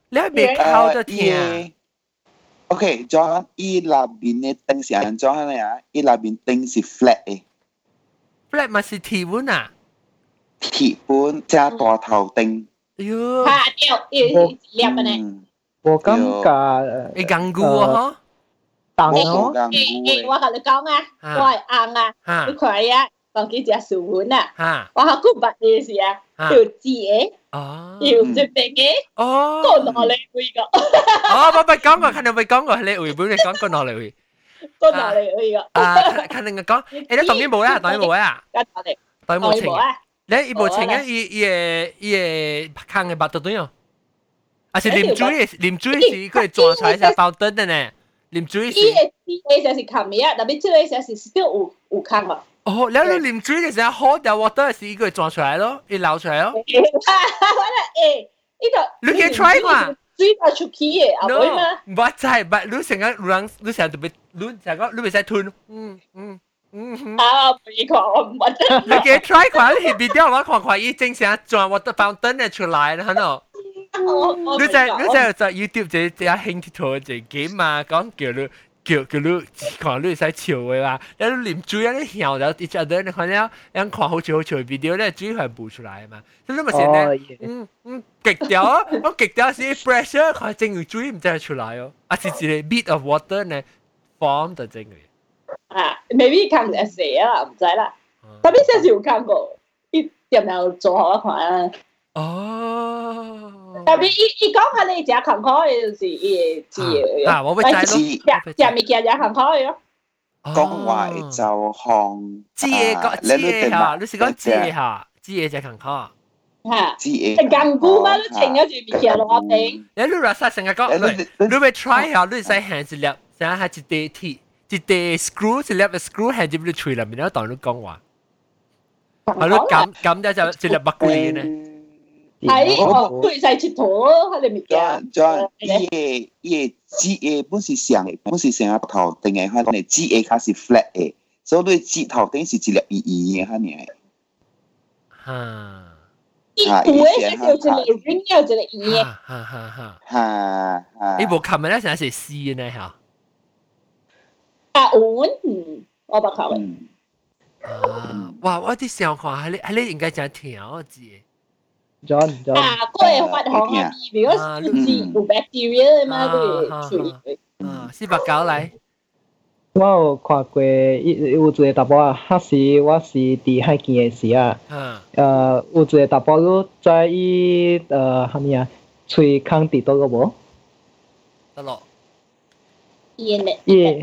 你系未靠得听？OK，咗伊南面嘅灯是安怎咧啊？伊南面灯是 flat 嘅，flat 咪是铁本啊？铁本加大头灯。哟，吓掉，伊是粒嘅咧。 我感觉你讲过啊？当咯，诶诶，我同你讲啊，我系硬啊，你睇啊，当几只树碗啊，我系估唔嘅事啊，条字嘅，哦，条字边嘅，哦，讲落嚟会个，哦，我未讲过，肯定未讲过，你会本你讲过落嚟会，讲落嚟会个，啊，肯定讲，诶，你当然冇啦，当然冇啊，当然当然冇情啊，你伊无情啊，伊伊个伊个坑嘅白到点样？ 啊是啉水嘅，啉水是佢做出来是包灯的呢。啉水是。伊个伊个就是坑咩啊？特别即个就是 still 有有坑嘛。哦，然后你啉水嘅时候，好掉 water 是伊个装出来咯，伊流出来咯。我咧诶，呢度。你可以 try 嘛？水到出去嘅，啊会嘛？唔系，唔你成日人，你成日特别，你成个你咪使吞，嗯嗯。嗯，啊，唔看我唔得。你嘅 try 看，你 video 我看看，伊正常装 water fountain 嘅出来啦，系 咯。你就你就就 YouTube 就就兴啲图就 game 啊，讲叫你叫叫你看你使笑嘅啦，你连嘴啊你笑咗一只对，你看了，你看好笑好笑嘅 video 咧，嘴系补出来嘛，所以你咪成日嗯嗯极掉啊，我极掉是 pressure，佢正要嘴唔真系出来哦，啊是一个 bit of water 呢 form 就正嘅。啊，maybe 看诶写啊，唔知啦，特别系有看过，一点有做好一款啊。 哦。特别伊伊讲下你食坎坷嘅就是伊会知嘅。啊，我会知咯。食食物件食坎坷嘅咯。讲话就项知嘅讲知嘅吓，你是讲知嘅吓，知嘅就坎坷。吓。知嘅。根菇嘛，你整咗住物件落地。你你话晒成日讲，你你会 try 下，你使行一粒，成日系一地铁，一地 screw 一粒 screw 行入你喙入面，然后当你讲话。系咯，咁咁就一粒白龟呢。 喺哦，对晒佚佗，喺里面嘅。再伊个伊个 G A 本是上嘅，本是上个头顶嘅，佢哋 G A 卡是 flat 嘅，所以你 G 头顶是一粒圆圆嘅，吓你系。吓。伊有嘅就一个圆，有一个圆嘅。吓吓吓。吓吓。你无琴日咧成日食丝呢吓？啊，碗，嗯，我不考虑。啊！哇！我啲想看，系你系你应该真调字。John John 啊，佢系发行嘅 B，如果是有 bacteria 嘛，佢会处理。啊，四百九嚟。 我有看过，有有一个查甫啊，迄时我是伫海边诶时啊，呃，有一个查甫佫在伊呃，啥物啊，喙空伫倒个无？得咯。伊诶伊，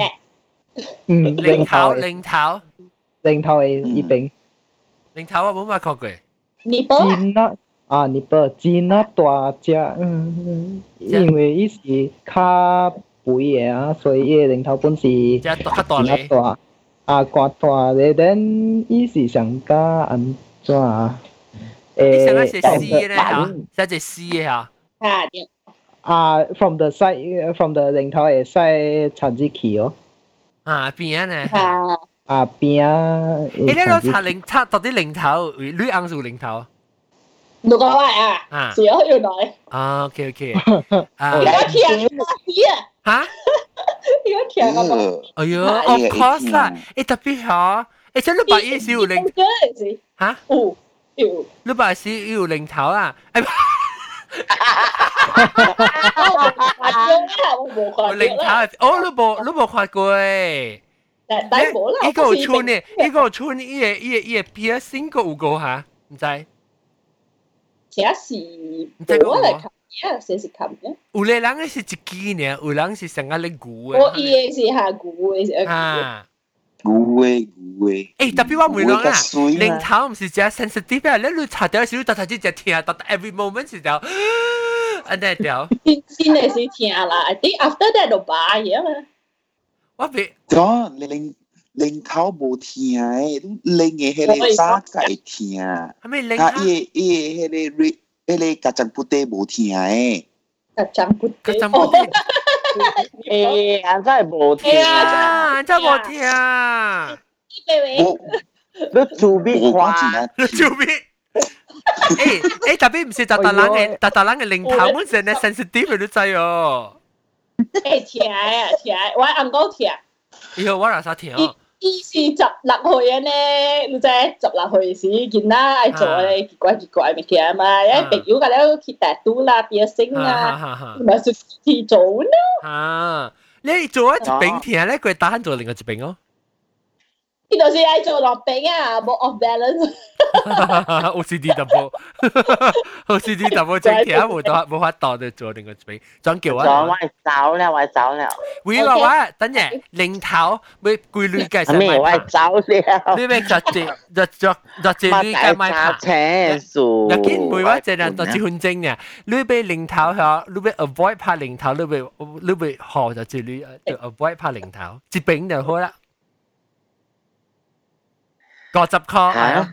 嗯，零头零头零头诶伊边。零头我冇乜看过。尼泊真 啊啊，尼泊真啊大只，嗯嗯，因为伊是較。肥嘅啊，所以伊零頭本是即係較大咧，大啊，刮大咧，等伊是上加安怎啊？誒，上加是 C 咧嚇，即係 C 嘅嚇。啊，啊，from the side from the 零頭嘅 side 產子起哦。啊，邊咧？啊啊邊啊！誒，你攞查零查到底零頭，女硬數零頭。 六个位啊，只有要来。啊，OK OK。啊，而家听啊，哈？而家听啊！哎呦，of course 啦。诶特别吓，诶即系你把嘢少零。吓？哦，有。你把是要零头啊？诶。我零头，哦，你冇你冇看过诶。但但冇啦。呢个村呢？呢个村呢？呢个呢个呢个 piercing 个有个吓，唔知。 Chelsea boa sensitive ah, every moment si think after that do 零头无听诶，零嘅迄个早会听。系咪零？啊，伊伊迄个迄个甲状布袋无听诶。甲状布甲状布袋。诶，安怎无听啊？安怎无听？我你做咩话？你做咩？诶诶，特别唔是特特人嘅，特特人嘅零头本身咧 sensitive 你知哦。诶，听啊听，我阿公听。以后我嚟啥听哦？ 伊是十六岁嘅呢，你知十六岁时见啦，爱做嘅奇怪奇怪物件嘛，因朋友嗰啲去大都啦、变声啊，咪是去做咯。啊，你做一饼田咧，佢打紧做另外一饼哦。 呢度是爱做落饼啊，冇 off balance。OCD double OCD double 正条冇得冇法度就做另个饼，装叫啊！装我走了，我走了。喂话话，等阵零头咪规律计先买。我走了。你咪就只就就就只你计买拍。车数。有见每话只人就结婚证嘅，你俾零头吓，你俾 avoid 拍零头，你俾你俾学就只你就 avoid 拍零头，一饼就好啦。 個執 call 係咯。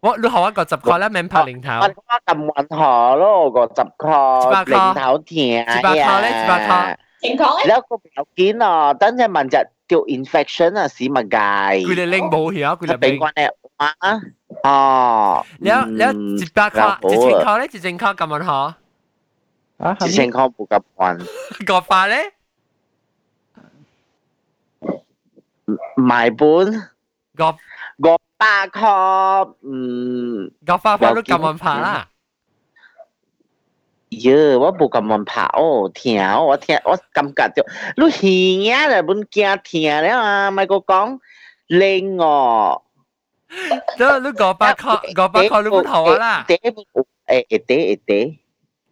我你學一個執 call 咧，名拍零頭。我撳運河咯，個執 call 零頭田啊！執 call 咧，執 call。情況咧？有個條件啊，等陣問就叫 infection 啊，市民界。佢哋拎保險，佢哋俾關咧啊！哦，你有你有執 call，執情況咧，執情況撳運河。啊，執情況冇撳運。個法咧？賣本。个个。八颗嗯，个花花都咁样拍啦。哟，我冇咁样拍哦，听我听我感觉到，你耳啊嚟本惊听了啊，咪个讲灵哦。咁你个八颗个八颗你本头啦。诶诶诶诶诶。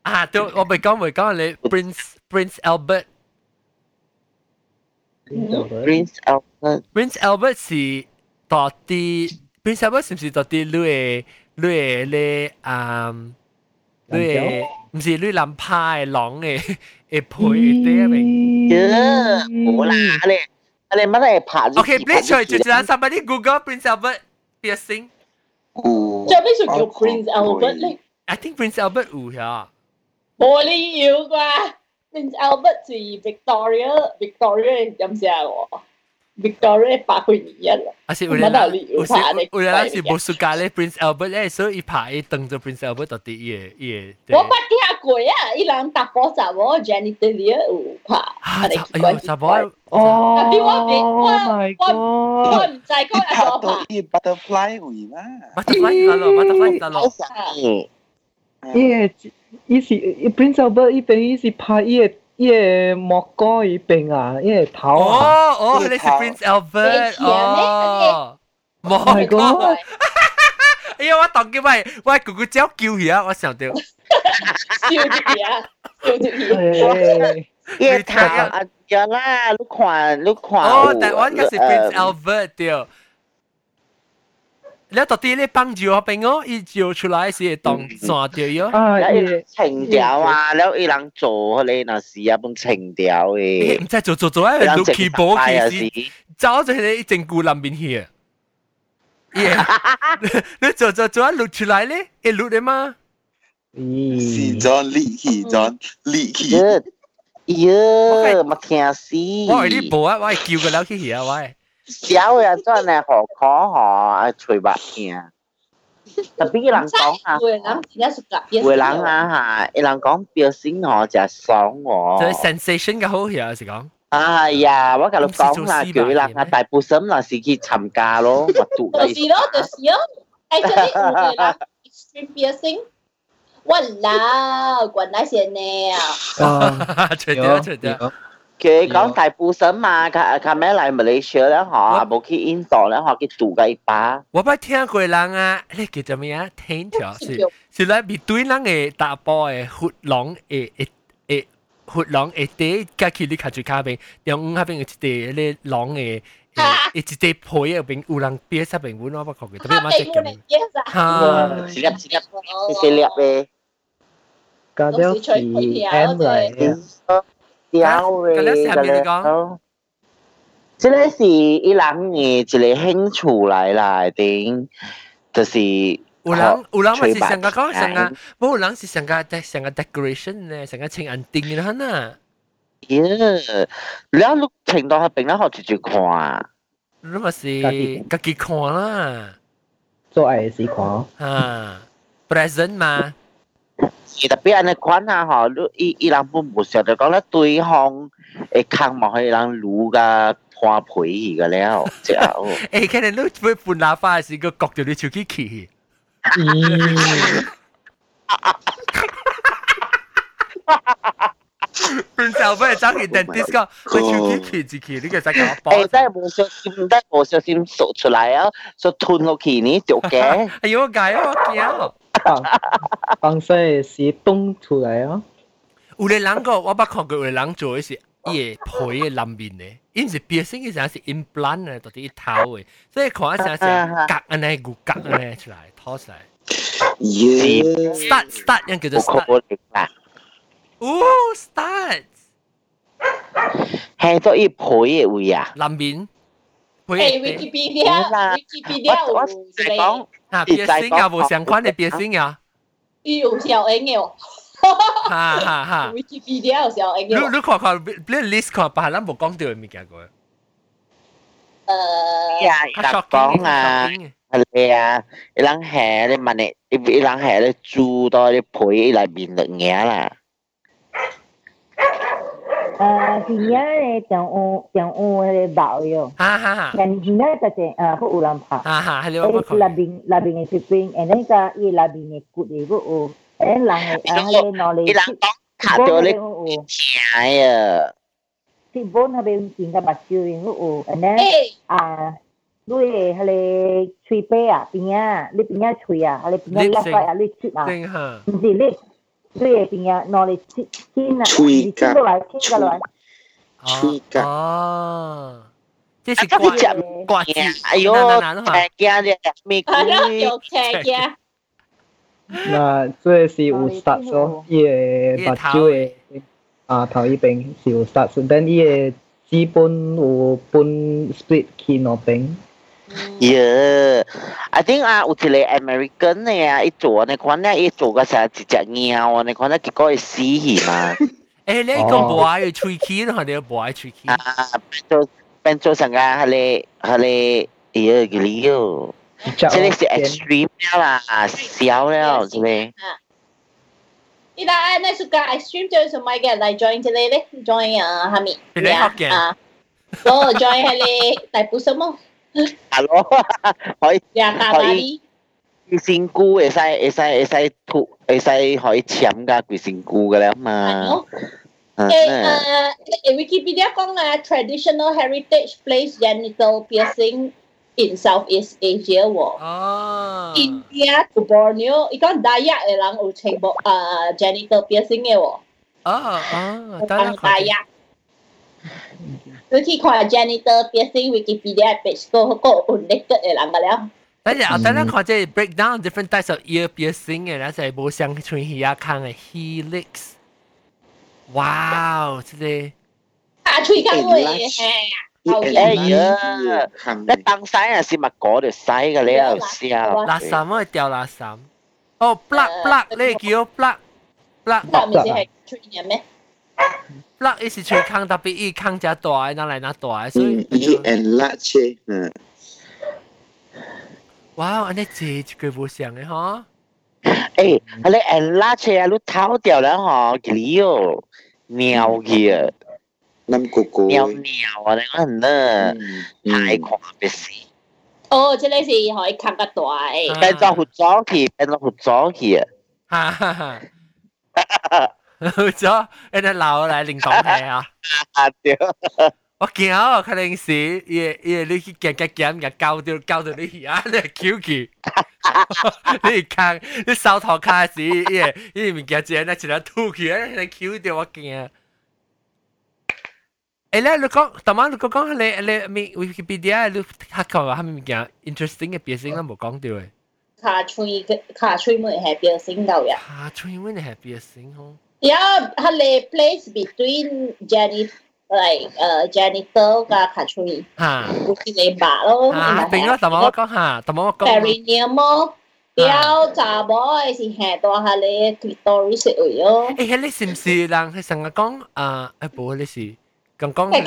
啊，对，我咪讲咪讲你 Prince Prince Albert。Prince Albert。Prince Albert 是。 到底 Prince Albert 是唔是到底你嘅你嘅咧啊？你嘅唔是你南派狼嘅嘅配啲明？呀，冇啦，你你乜嘢拍？OK，你再就就 somebody Google Prince Albert piercing。哦。做咩属叫 Prince Albert 咧？I think Prince Albert 有呀。冇理由啩？Prince Albert 是 Victoria，Victoria 有唔知啊 Victoria Park hui ni yan. Asi ule la usi ule la si bosu gale Prince Albert eh so i pa i teng Prince Albert to ti ye ye. Wo pa ti ya i lang ta po sa wo genitalia u pa. Ayo. Oh. Tapi wo be wo wo wo sai ko la butterfly hui ma. Butterfly lo butterfly ta lo. Ye. Ye si Prince Albert i teng i si pa 伊个莫哥伊边啊，伊个头哦啊，哦，你是 Prince Albert 哦，莫哥。哎呀，我当叫喂喂姑姑叫叫嘢，我想到。笑住嘢，笑住嘢。伊头啊，有啦，你看你看。哦，台湾嘅是 Prince Albert 对。 你到底你帮住我边个？伊招出来是当山掉哟。啊，伊情调啊，了伊人做你那是啊，本情调诶。唔知做做做诶，六七波其实走就系整固南边去。Yeah，你做做做啊，录出来咧，会录的吗？是张力气，张力气。呀，我听死。我系你播啊，我系叫佢了去啊，我系。小嘅真系何可何，吹白听。特别伊人讲啊，会人而家熟㗎，会人啊吓，伊人讲表演我就爽我。就 sensation 嘅好嘢，有时讲。哎呀，我甲你讲啦，叫伊人啊大部分啦是去参加咯，咪读就是咯，就是咯。Actually 有嘅啦，extreme piercing。哇！原来是呢啊！除掉除掉。 佢讲大部分嘛，佢佢咩嚟马来西亚咧？嗬，冇去印度咧，嗬，去度嘅一把。我捌听过人啊，你叫做咩啊？天条是是咧，面对人嘅打波嘅血狼诶诶诶血狼诶啲，加起你卡住卡边，用五下边嘅一啲咧狼嘅。诶一啲配入边有人憋实边碗，我不确嘅，特别乜只咁。吓，是粒是粒，是粒嘅。嗰啲是 M 嚟嘅。 屌嘅，咁样。即系是伊人嘅一个兴趣嚟啦，顶就是有人有人咪是成个讲成个，冇有人是成个成个 decoration 咧，成个情人定嘅啦呐。耶，你一碌程度系并咧学住住看，你咪是自己看啦，做爱是看啊，present 嘛。 特别安尼款下吼，你伊伊人本无想就讲咧对方会坑莫去人撸个破皮去个了，只哦。诶，可能你会换喇叭时个角度你手机起。变就俾人走去 dentist 个，佢手机起住起，呢个使搞包。诶，真系冇小心，唔得冇小心扫出来啊，所吞落去呢条嘅。哎呦，我解我惊。 放势是冻出来啊！有啲人个我捌看过有人做嘅是伊个皮嘅南面嘅，因是piercing嘅时候是 implant 嘅，到底头嘅，所以看一阵时隔安尼骨隔安尼出来，拖出来。耶！start start 样叫做 start。哦，start。系做伊皮嘅位啊？南面。 诶，Wikipedia，Wikipedia 有讲。啊，piercing 啊，无相关嘅 piercing 啊。有小英嘅。哈哈哈。 Wikipedia 有小英嘅。你你看看，你 list 看，别人无讲到嘅物件个。诶。呀，特讲啊，系啊，一人下你问你，一一人下你煮到你配嚟面嚟嘢啦。 诶，而家咧就我就我咧爆咗。哈哈哈。但而家就系诶好有人拍。哈哈，系你话乜？那边那边嘅 shipping，and 呢个依那边嘅 good 嚟嗰个，诶人嘅诶咧攞嚟。一人讲卡到你钱啊！ที่บนเขาเป็นกินกับบัตรคิวเองลูกโอ้อันนั้นอ่าด้วยอะไรชุยเป้อะปีนี้ลิปีนี้ชุยอะอะไรปีนี้ลักไปอะลิชิดอะจริงๆลิด้วยปีนี้นอนเลยชินอะชุยกับชินก็เลยชินก็ creating a knowledge sin truy cập truy cập chứ là cái chậm quạt gì ai yo chè kia đi mi cúi chè kia là tôi là u sát số ye bát chú ye à thầu y bình là u sát số then ye chỉ bun u bun split kia nó bình Yeah, I think 啊，有一个 American 嘅啊，伊做你看咧，伊做个成一只鸟啊，你看咧结果会死去嘛。诶，你讲无爱吹气，你你无爱吹气。啊，变做变做成个系你系你，咦个理由？即系是 extreme 啦，少了系咪？依家呢暑假 extreme 最上买嘅嚟 join 之类咧，join 啊系咪？你学嘅啊，哦 join 系你大埔什么？ 系咯，可以可以。贵仙姑会使会使会使吐会使可以签㗎贵仙姑㗎啦嘛。 诶诶，Wikipedia 讲啊，traditional heritage place genital piercing in Southeast Asia 喎。哦。India to Borneo，伊讲大约嘅人有情报啊 genital piercing 嘅喎。哦哦，大约。 你去看 genital piercing Wikipedia page 个个有 naked 嘅人㗎了。等下，等下看这 break down different types of ear piercing 嘅，那就系冇像像耳坑嘅 helix。哇！即系啊，吹紧会系哎呀，你当西啊是咪嗰条西嘅你又笑？垃圾我系掉垃圾。哦，plug plug 你叫 plug plug。plug 咪系吹嘅咩 ？plug 伊是吹坑，特别伊坑只大，拿来拿大，所以。伊 enlarge，嗯。哇！安尼这一个无像嘅嗬。诶，你 enlarge 啊，你偷掉啦嗬，佢哦。尿嘅，谂嗰个尿尿啊！你讲呢，太狂嘅事。哦，即系是可以看得大。变咗服装去，变咗服装去啊！哈哈哈！ 服装，你哋留嚟练讲戏啊！啊对。我惊啊！可能是伊伊你去夹夹夹，夹交到交到你啊！你系 Q 佢。你看，你手头卡时，耶，呢物件只那一粒吐起来，你 Q 掉我惊。诶咧，你讲，当晚你讲讲你你咪 Wikipedia 你学讲话，系物件 interesting 嘅表现，我冇讲到诶。卡吹嘅卡吹门系表现到呀。卡吹门系表现吼。 Yeah，系你 place between Jenny。like 诶 genital 加 catchment 吓，好似你白咯吓，变咗，同埋我讲吓，同埋我讲 perineum 了查某诶是下大下你 clitoris 位咯。诶，迄你是唔是人系成日讲啊？诶，冇，你是咁讲你。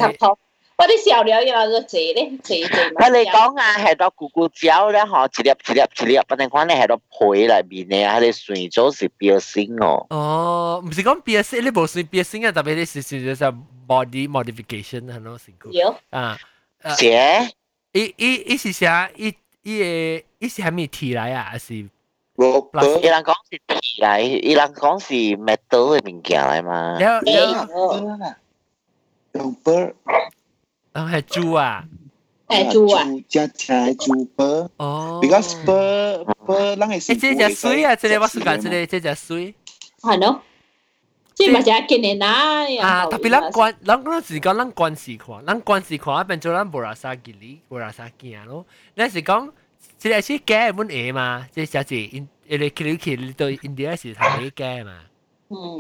我啲小料要个字咧，字字。我你讲啊，系到咕咕椒咧，嗬，一粒一粒一粒，不能讲你系到皮里面咧，系你算咗是变性哦。哦，唔是讲变性，你冇算变性啊，特别你是算咗就。body modification 系咯，成个。有。啊。写。伊伊伊是写伊伊个伊是系咪铁来啊？还是？我伊人讲是铁来，伊人讲是 metal 嘅物件嚟嘛。了了。用 per。 啊，系猪啊。系猪啊。加起来猪 per。哦。Because per per 人系。诶，这只水啊，这个我是讲这个这只水。系咯。即系咪就系见你啦？啊，特别咱关，咱嗰阵时讲咱关视看，咱关视看，变做咱无拉沙吉里，无拉沙惊咯。咱是讲，即系是假本嘢嘛，即系就是因，你佢佢对 India 是系你假嘛。嗯。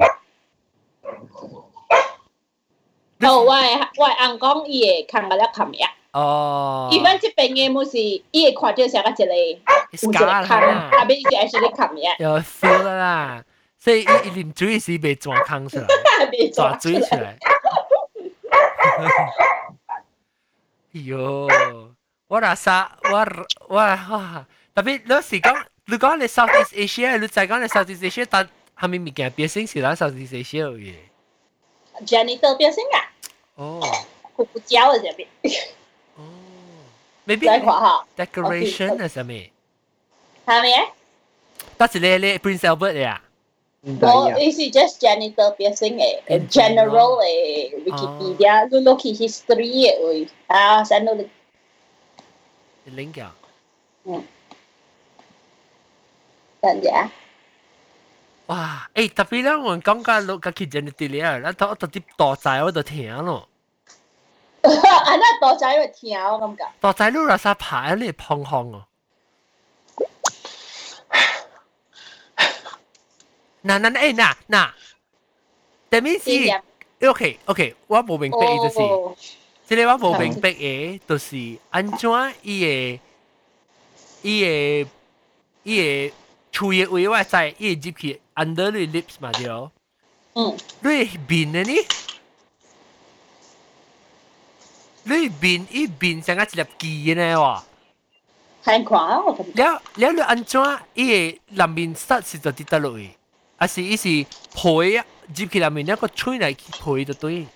哦，我我阿公伊会看个了看咩？哦。一般这边嘅冇是，伊会看到成个一个，有一个看，后边伊就系是你看咩？有 feel 啦。所以一啉水时被抓坑出来，抓水出来。哟，我那啥，我我哇，特别你是讲，你讲你 Southeast Asia，你再讲你 Southeast Asia，但系咪物件变性是啦 Southeast Asia 嘅 ？Genital 变性啊？哦，咕咕胶嘅入边。哦，maybe 再看下 decoration 系什么？系咪？但系你你 Prince Albert 嘅啊？我呢是 just genital piercing 嘅，general 嘅 Wikipedia，你攞起 history 嘅会啊，先攞你。link 㗎。嗯。等阵。 哇！诶特别咧，我讲紧攞个 genital 咧，咱到到啲大仔我就听咯。啊，那大仔会听我感觉。大仔你攞啥牌你碰碰哦。嗱嗱诶嗱嗱，但系是 OK OK，我冇明白嘅就是，即系我冇明白嘅，就是安怎伊个伊个伊个喙嘅位我知，伊个入去 under lui lips, my dear. Mm. Lui bin eh, ni? Lui bin, i bin sang at lap ki eh, ne wa. Hang kwa wa. Leo, leo lu an chua i e lam bin start si to tita lui. À sì ý sì phổi dịp khi làm mình nó có chui này khi phổi cho tôi.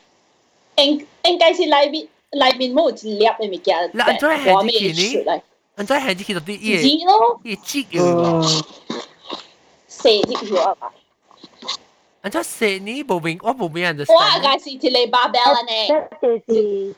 Anh anh cái gì lại bị lại mình mỗi chỉ liệp mình kia. Là anh cho hẹn gì này? Anh cho hẹn gì khi tôi đi. Gì? Ý e chích. 系入去就对伊纸咯，伊纸嘅。射入去啊嘛。 啊，即四年无明，我无明人就。我系是一个 barbell 呢。即就是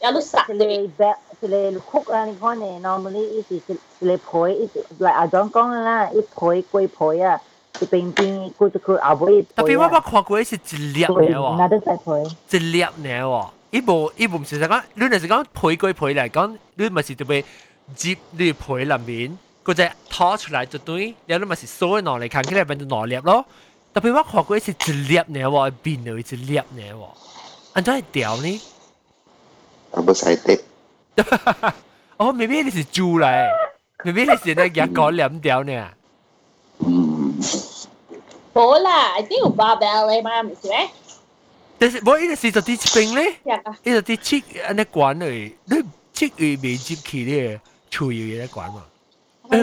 有都杀一个 bell，一个曲啊！你看呢，normally 一是一个皮，一是来阿庄讲啦，一皮龟皮啊，一边边佢就佢后尾。特别我捌看过是一粒嘅喎。那都系皮。一粒嘅喎，伊无伊无唔是讲，你若是讲皮龟皮嚟讲，你咪是特别接你皮入面。 嗰只拖出嚟就对，然后你咪是所有攞嚟看起来变做攞粒咯。特别我看过是一粒呢喎，变到一粒呢喎，安怎系掉呢？啊，不使的。哦，maybe 你是猪嚟，maybe 你是那日讲两条呢。嗯。冇啦，一定有 barbell 嚟嘛，唔是咩？但是我呢是就啲冰咧，呢就啲切安尼管嚟，你切佢未接起咧，处要嘢管嘛。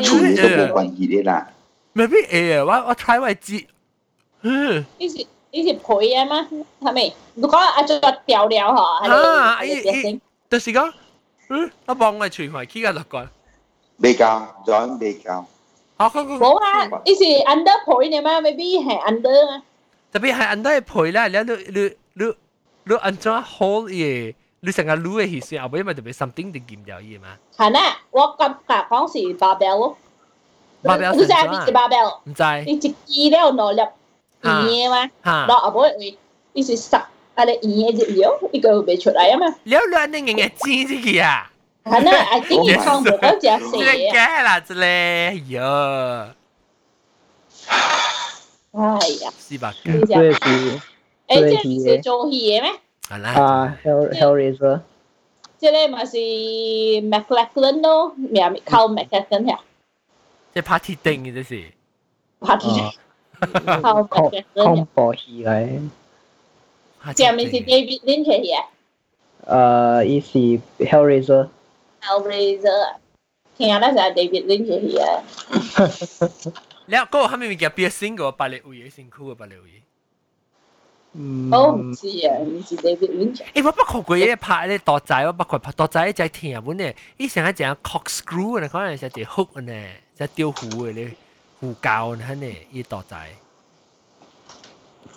处都冇关系嘅啦。maybe 诶，我我 try 位接。嗯，呢是呢是配啊嘛，系咪？如果阿做掉了嗬，系咪？就是讲，嗯，我帮我传回去个落关。未教，John 未教。好，嗰个冇啊，呢是 under 配嘅嘛，maybe 系 under 啊。特别系 under 配啦，你你你你你按照 hold 嘢， 你成日撸嘅意思，后尾咪特别 something 定剑掉嘢嘛。系啦，我感觉讲是 barbell 咯。barbell 唔知系咩 barbell？唔知。你一支了攞入。嘢嘛，攞阿婆你你是十啊你嘢只料，呢个会出嚟啊嘛。料两年嘅知知嘅啊。系啦，I think 你看唔到只蛇。你假啦，这咧哟。哎呀，是吧？对是。诶，即系是做戏嘅咩？ 系啦。啊，Hell Hellraiser。即系咪是 McLachlan 咯？名靠 McLachlan 呀？即系 party 定嘅，这是。 party 定。恐恐怖戏嚟。上面是 David Lynch 嘅。诶，伊是 Hellraiser。 Hellraiser，听下咧就系 David Lynch 嘅。你嗰个系咪叫 piercing 个百力位先酷嘅百力 位？我唔知啊，唔是 David Lynch。誒，我不過佢嘢拍咧多仔，我不過拍多仔就係聽本咧，以前係講 corkscrew 咧，可能係隻 hook 咧，隻吊壺嘅咧。胡教呢呢，伊大仔。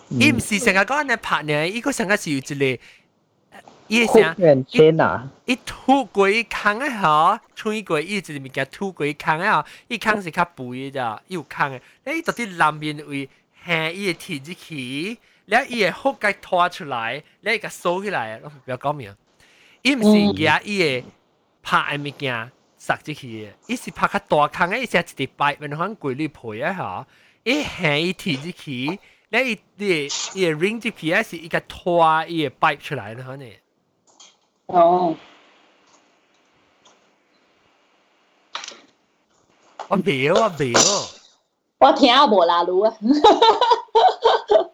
伊毋是成日講安拍呢，伊個成日是有一個，伊成天啊，伊吐過伊坑誒嗬，吹過伊一個物件吐過伊坑誒嗬，伊坑是較肥咋，伊有坑誒，你到底南面位下伊個鐵子起，然后伊个腹甲拖出来，你甲收起来，不要讲明，伊毋是夹伊个拍诶物件。塞进去，伊是拍较大坑诶，伊是一直摆，然后规律配啊哈，伊下伊提进去，然后伊伊伊 ring 进去，是一个拖伊个摆出来的哈呢。哦。我袂我袂我听下无啦路啊。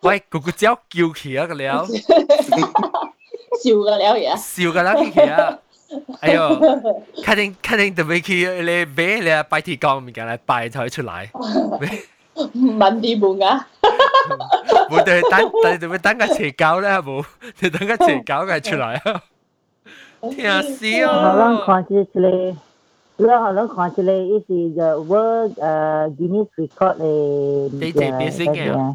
喂，咕咕叫叫起啊个了。笑个了呀。笑个了起啊。哎呦，肯定肯定特别去你俾你摆铁钢物件嚟摆才出来。问啲门啊！冇对等，但系特别等个斜狗咧，冇，就等个斜狗嘅出来啊！听死哦！可能看起嚟，你可能看起嚟，伊是个 World 诶 Guinness Record 嘅第一变性嘅。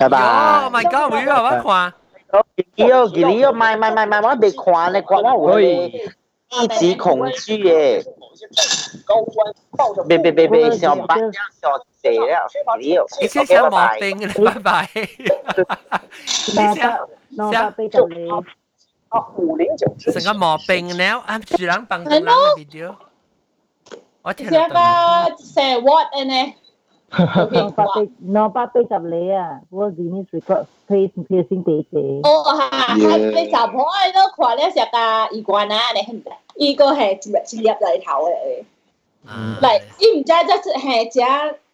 拜拜。Oh my god，每日玩看。哦，佢哦，佢哦，咪咪咪咪，我哋看咧，看我會一直恐懼耶。別別別別，上班上死了，你哦。你先上網定啦，拜拜。你先，先。啊，五零九之成個毛病了，啊，住冷笨嘅啦，video。我聽到。成個 what 呢？？no 八八十里啊，World Guinness Record place piercing 地地。哦哈，系你查婆你都看咧食个鱼罐啊，你呢个系一粒嚟头嘅。嚟，伊唔知即系系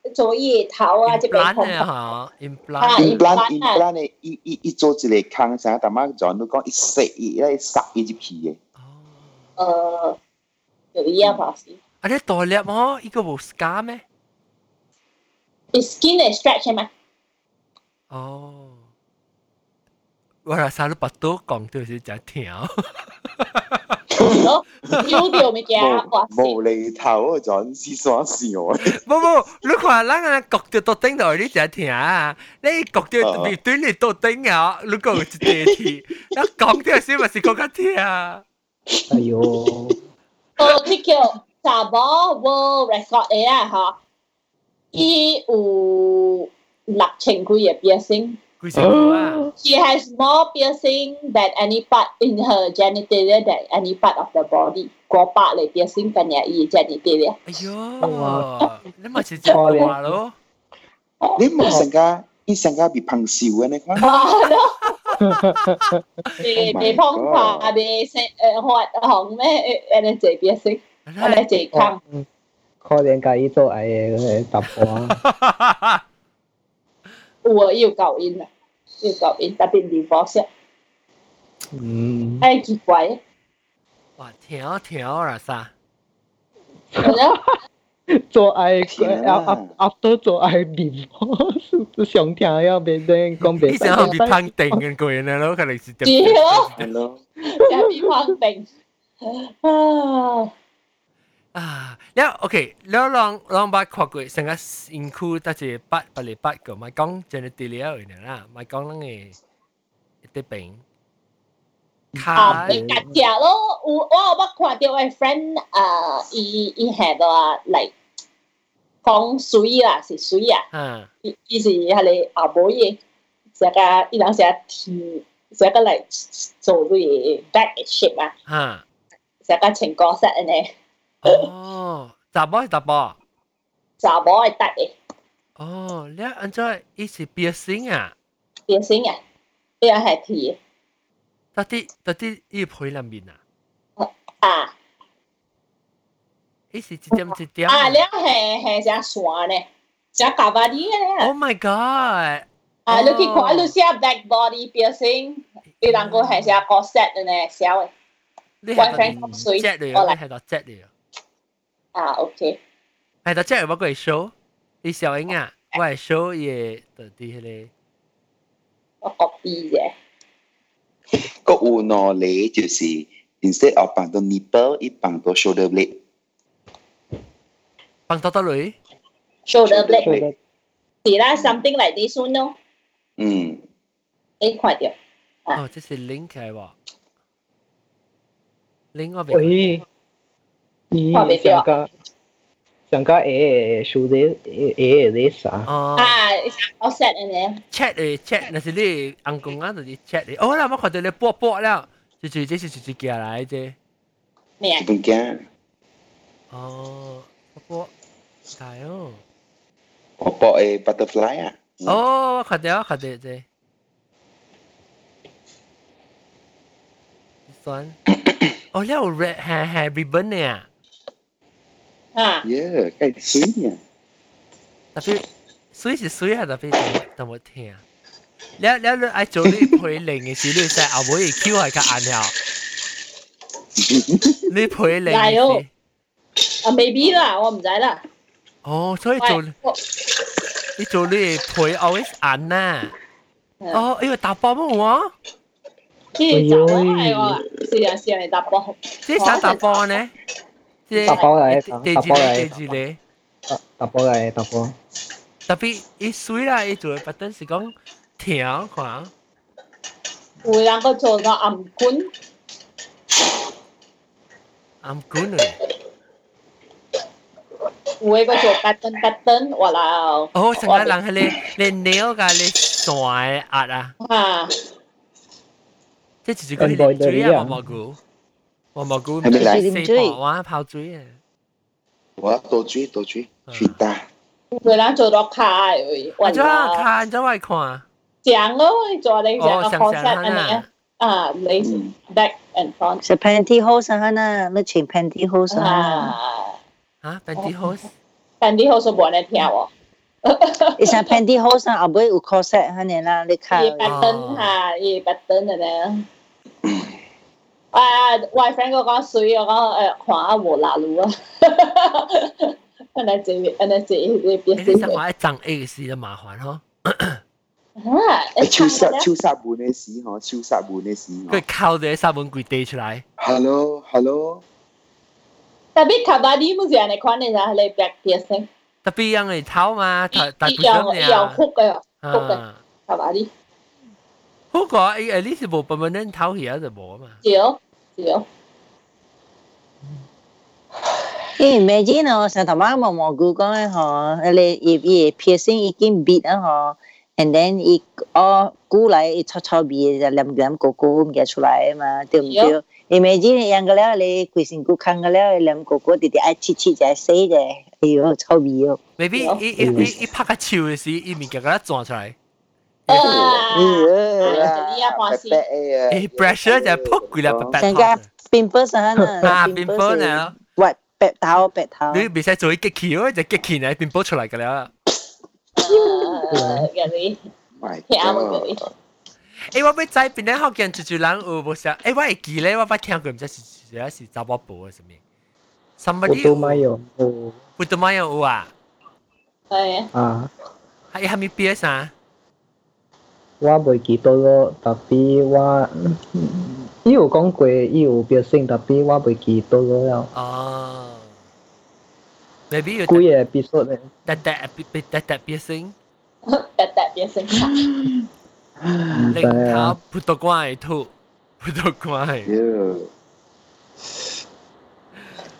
只 做叶头啊，即系空啊，implant implant implant 嘅，伊伊伊做一个坑，成日大妈讲都讲一塞伊咧塞伊只皮嘅。哦，有啲啊，怕死。啊，你大粒么？依个冇 scar 咩 ？skin 系 stretch 系咪？哦，我话晒你把刀讲到是真甜。咯，丢掉物件，无厘头啊，阵时耍笑啊！冇冇，你看咱啊焗到到顶度，你真听啊！你焗到面对你到顶啊，你讲一地铁，那讲掉先咪是讲紧听啊！哎呦，哦，呢叫查某无 record 嘅啊，嗬， 伊有六千几嘅变性。She has more piercing than any part in her genitalia than any part of the body. 过百嚟 piercing 紧嘢而 genitalia。哎呦，你咪是真话咯？你冇成家，你成家被碰笑嘅你讲。系咯。被被碰怕，被诶学行咩？诶诶，这 piercing，诶这坑。可 能介意做诶嗰啲突破。我要救因啦，要救因，特别 divorce。嗯。哎，奇怪。哇，条条啦啥？做爱啊啊！after 做爱 divorce，上听要别人讲别。你想被判定嘅个人咯，可能是。系咯。系咯。想被判定。啊。 啊，แล้วโอเคแล้วลองลองบัดขวากสังกัดอินคูตัดจีบัดไปเลยบัดก็ไม่กองเจเนติเลียเนี่ยนะไม่กองนั่งเอติเป็น卡被夹只咯，我我我看到我 friend 啊，伊伊系个嚟讲水啦，是水啊，伊伊是系你后尾嘢，成个伊两成天，成个嚟做啲 back shape 啊，成个情歌 set 呢。 哦，查某系查甫？查某系得嘅。哦，你安怎伊是变性啊？变性啊，呢个系铁。到底到底伊配入面啊？啊！伊是一点一点。啊，你系系只线呢，只咖喱咧。Oh my god！啊，你去看你写 back body piercing，你能够系只个 set 嘅呢，小嘅。你系个 jet 嚟嘅，你系个 jet 嚟嘅。 啊，OK。系，但即系我个 show，你小英啊，我系 show 嘢到啲咧。我 copy 啫。个有喏咧，就是 instead of 绑到 nipple，一绑到 shoulder blade。绑到到嚟？shoulder blade。是啦，something like this one 咯。嗯。你看到。哦，这是 link 嚟喎。link 我未。 Mm, Har vi bra. Sangka er shude er desa. Ah, og sat en der. Chat eh chat, når det ang kong an det chat. Oh, la mig det på på la. Det det det det det gør jeg det. Nej. Det gør. Oh, på tayo. På på eh butterfly ah. Oh, khat det khat det det. This one. Oh, la red hair ribbon เนี่ย Ha. Yeah, kan sweet niya. Tapi sweet is sweet ah, tapi tao mo tin. Lẹ lẹ lẹ ai chỗ đi phơi lạnh cái gì luôn sai, à bố ý hay cái anh hả? Đi phơi lạnh. Lại ô. À maybe là, tôi không biết là. Ồ, cho nên chỗ đi chỗ phơi always anh à. Ồ, ấy đạp bóng không hả? Cái đạp bóng hay à? Sự là sự bóng. Cái sao đạp bóng này? 波呢？打包嚟，打包嚟，地住打打包嚟，打包。特别一水啦，一做不等是讲条款。会能够做个暗管。暗管嚟。会个做格登格登，哇啦！哦，成个人系你你 nail 㗎，你线压啊。啊！即系直接讲你嘴啊，毛毛菇。 我蘑菇唔系四婆哇泡水啊！我多水多水，水大。佢啷做到卡诶？我做卡，做外看。正咯，做你成个 concept 啊！啊，你 back and front。是 pantyhose 啊，那你穿 pantyhose 啊？啊，pantyhose。 pantyhose 冇人听喎。 伊像 pantyhose 啊，后尾有 corset 遐尼啦，你看。伊 pattern 哈，伊 pattern 的咧。 啊，我 friend 我讲水，我讲诶看下无辣路啊。安尼做，安尼做，你别你什么一张 A 事就麻烦嗬。啊！超杀超杀门嘅事嗬，超杀门嘅事。佢靠住杀门柜地出嚟。 Hello，hello。特别卡巴啲冇人嚟看你啦，你 back piercing。特别让你头嘛，大大部分嘅。有哭嘅，哭嘅，卡巴啲。 好个诶诶，呢是冇 permanent 头而家就冇啊嘛。少少。诶，imagine 哦，成头晚毛毛菇讲咧嗬，你叶叶 piercing 已经 beat 啊嗬。and then 伊哦估嚟伊臭臭味就黏黏糊糊咁嘅出来啊嘛，对唔对？Imagine 样个了你规身骨看个了黏糊糊，直直爱切切就死嘅，哎呦臭味哦。 Maybe 伊伊伊伊拍个手嘅时，伊物件个转出来。 啊！你啊，关事。诶，pressure 就扑佢啦，白白头。pimple 啊，啊，pimple 呢？喂，白头白头。你别使做啲激气咯，就激气呢 pimple 出嚟㗎啦。嗰啲，听嗰啲。诶，我要知边啲学见住住人有冇写？诶，我会记咧，我捌听过，唔知是是是查某部嘅什么？Somebody 有冇有？有。有都冇有啊？系啊。系系咪边啥？ 我袂记到咯，特别我伊有讲过，伊有表现，特别我袂记到咯。哦。maybe 有几个 episode 咧？特特特特特别声，特特别声卡。零头葡萄干吐，葡萄干。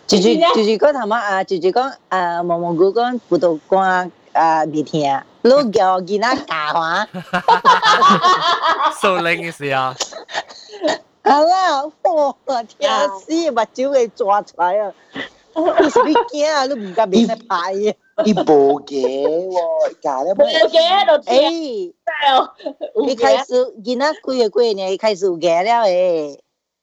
就是就是讲头妈啊，就是讲啊，毛毛菇讲葡萄干啊未听， 你叫囡仔教啊。数零嘅时候。系啦，哇！听死，目睭会抓出来啊！你是你惊啊？你唔敢俾你拍嘅。伊无嘅喎，假咧。无嘅就诶，你开始囡仔几个几年开始有嘅了诶。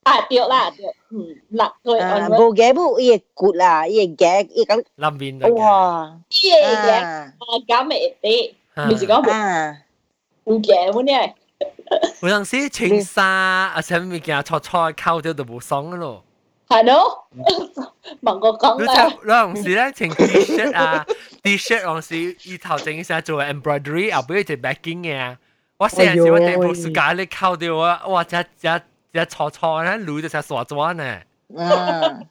啊对啦对，嗯，六岁。啊，无嘅不伊会骨啦，伊会嘅，伊讲。南边哇！伊会嘅，啊咁咪啲，唔是讲啊，有嘅乜嘢？有阵时穿衫啊，什么物件错错扣咗就冇爽咯。系咯，问我讲啦。有阵时咧穿 T-shirt 啊，T-shirt 有阵时伊头整成做 embroidery，后尾就 backing 嘅。我成日时我地部暑假你扣掉我，哇！只只 只错错咧，女就成傻咗呢。嗯，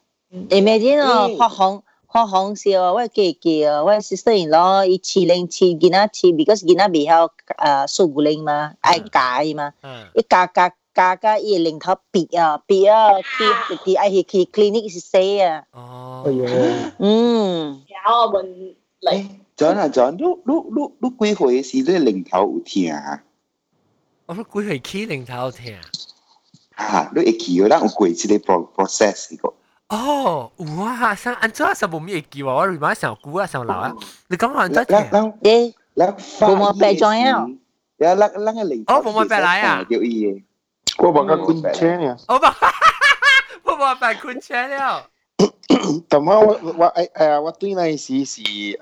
imagine 哦，发红。发红时哦，我记记哦，我 sister in law 伊饲零饲囡仔饲，because 囡仔未晓诶数骨零嘛，爱教伊嘛，伊教教教教伊零头别啊别啊，去去爱去去 clinic 是死啊。哦。哎呦。嗯。有问嚟。John 啊 John，你你你你几岁时你零头有听啊？我几岁起零头听？ 啊，你会记得有过即个 process 个。哦，有啊，像安怎是无咩记喎？我 remind 上古啊，上老啊，你讲安怎听？诶，冇冇白装呀？呀，咱咱个零哦，冇冇白来啊？有伊嘅，我冇个昆车呢。我冇，我冇白昆车了。但系我我诶诶，我对那时是诶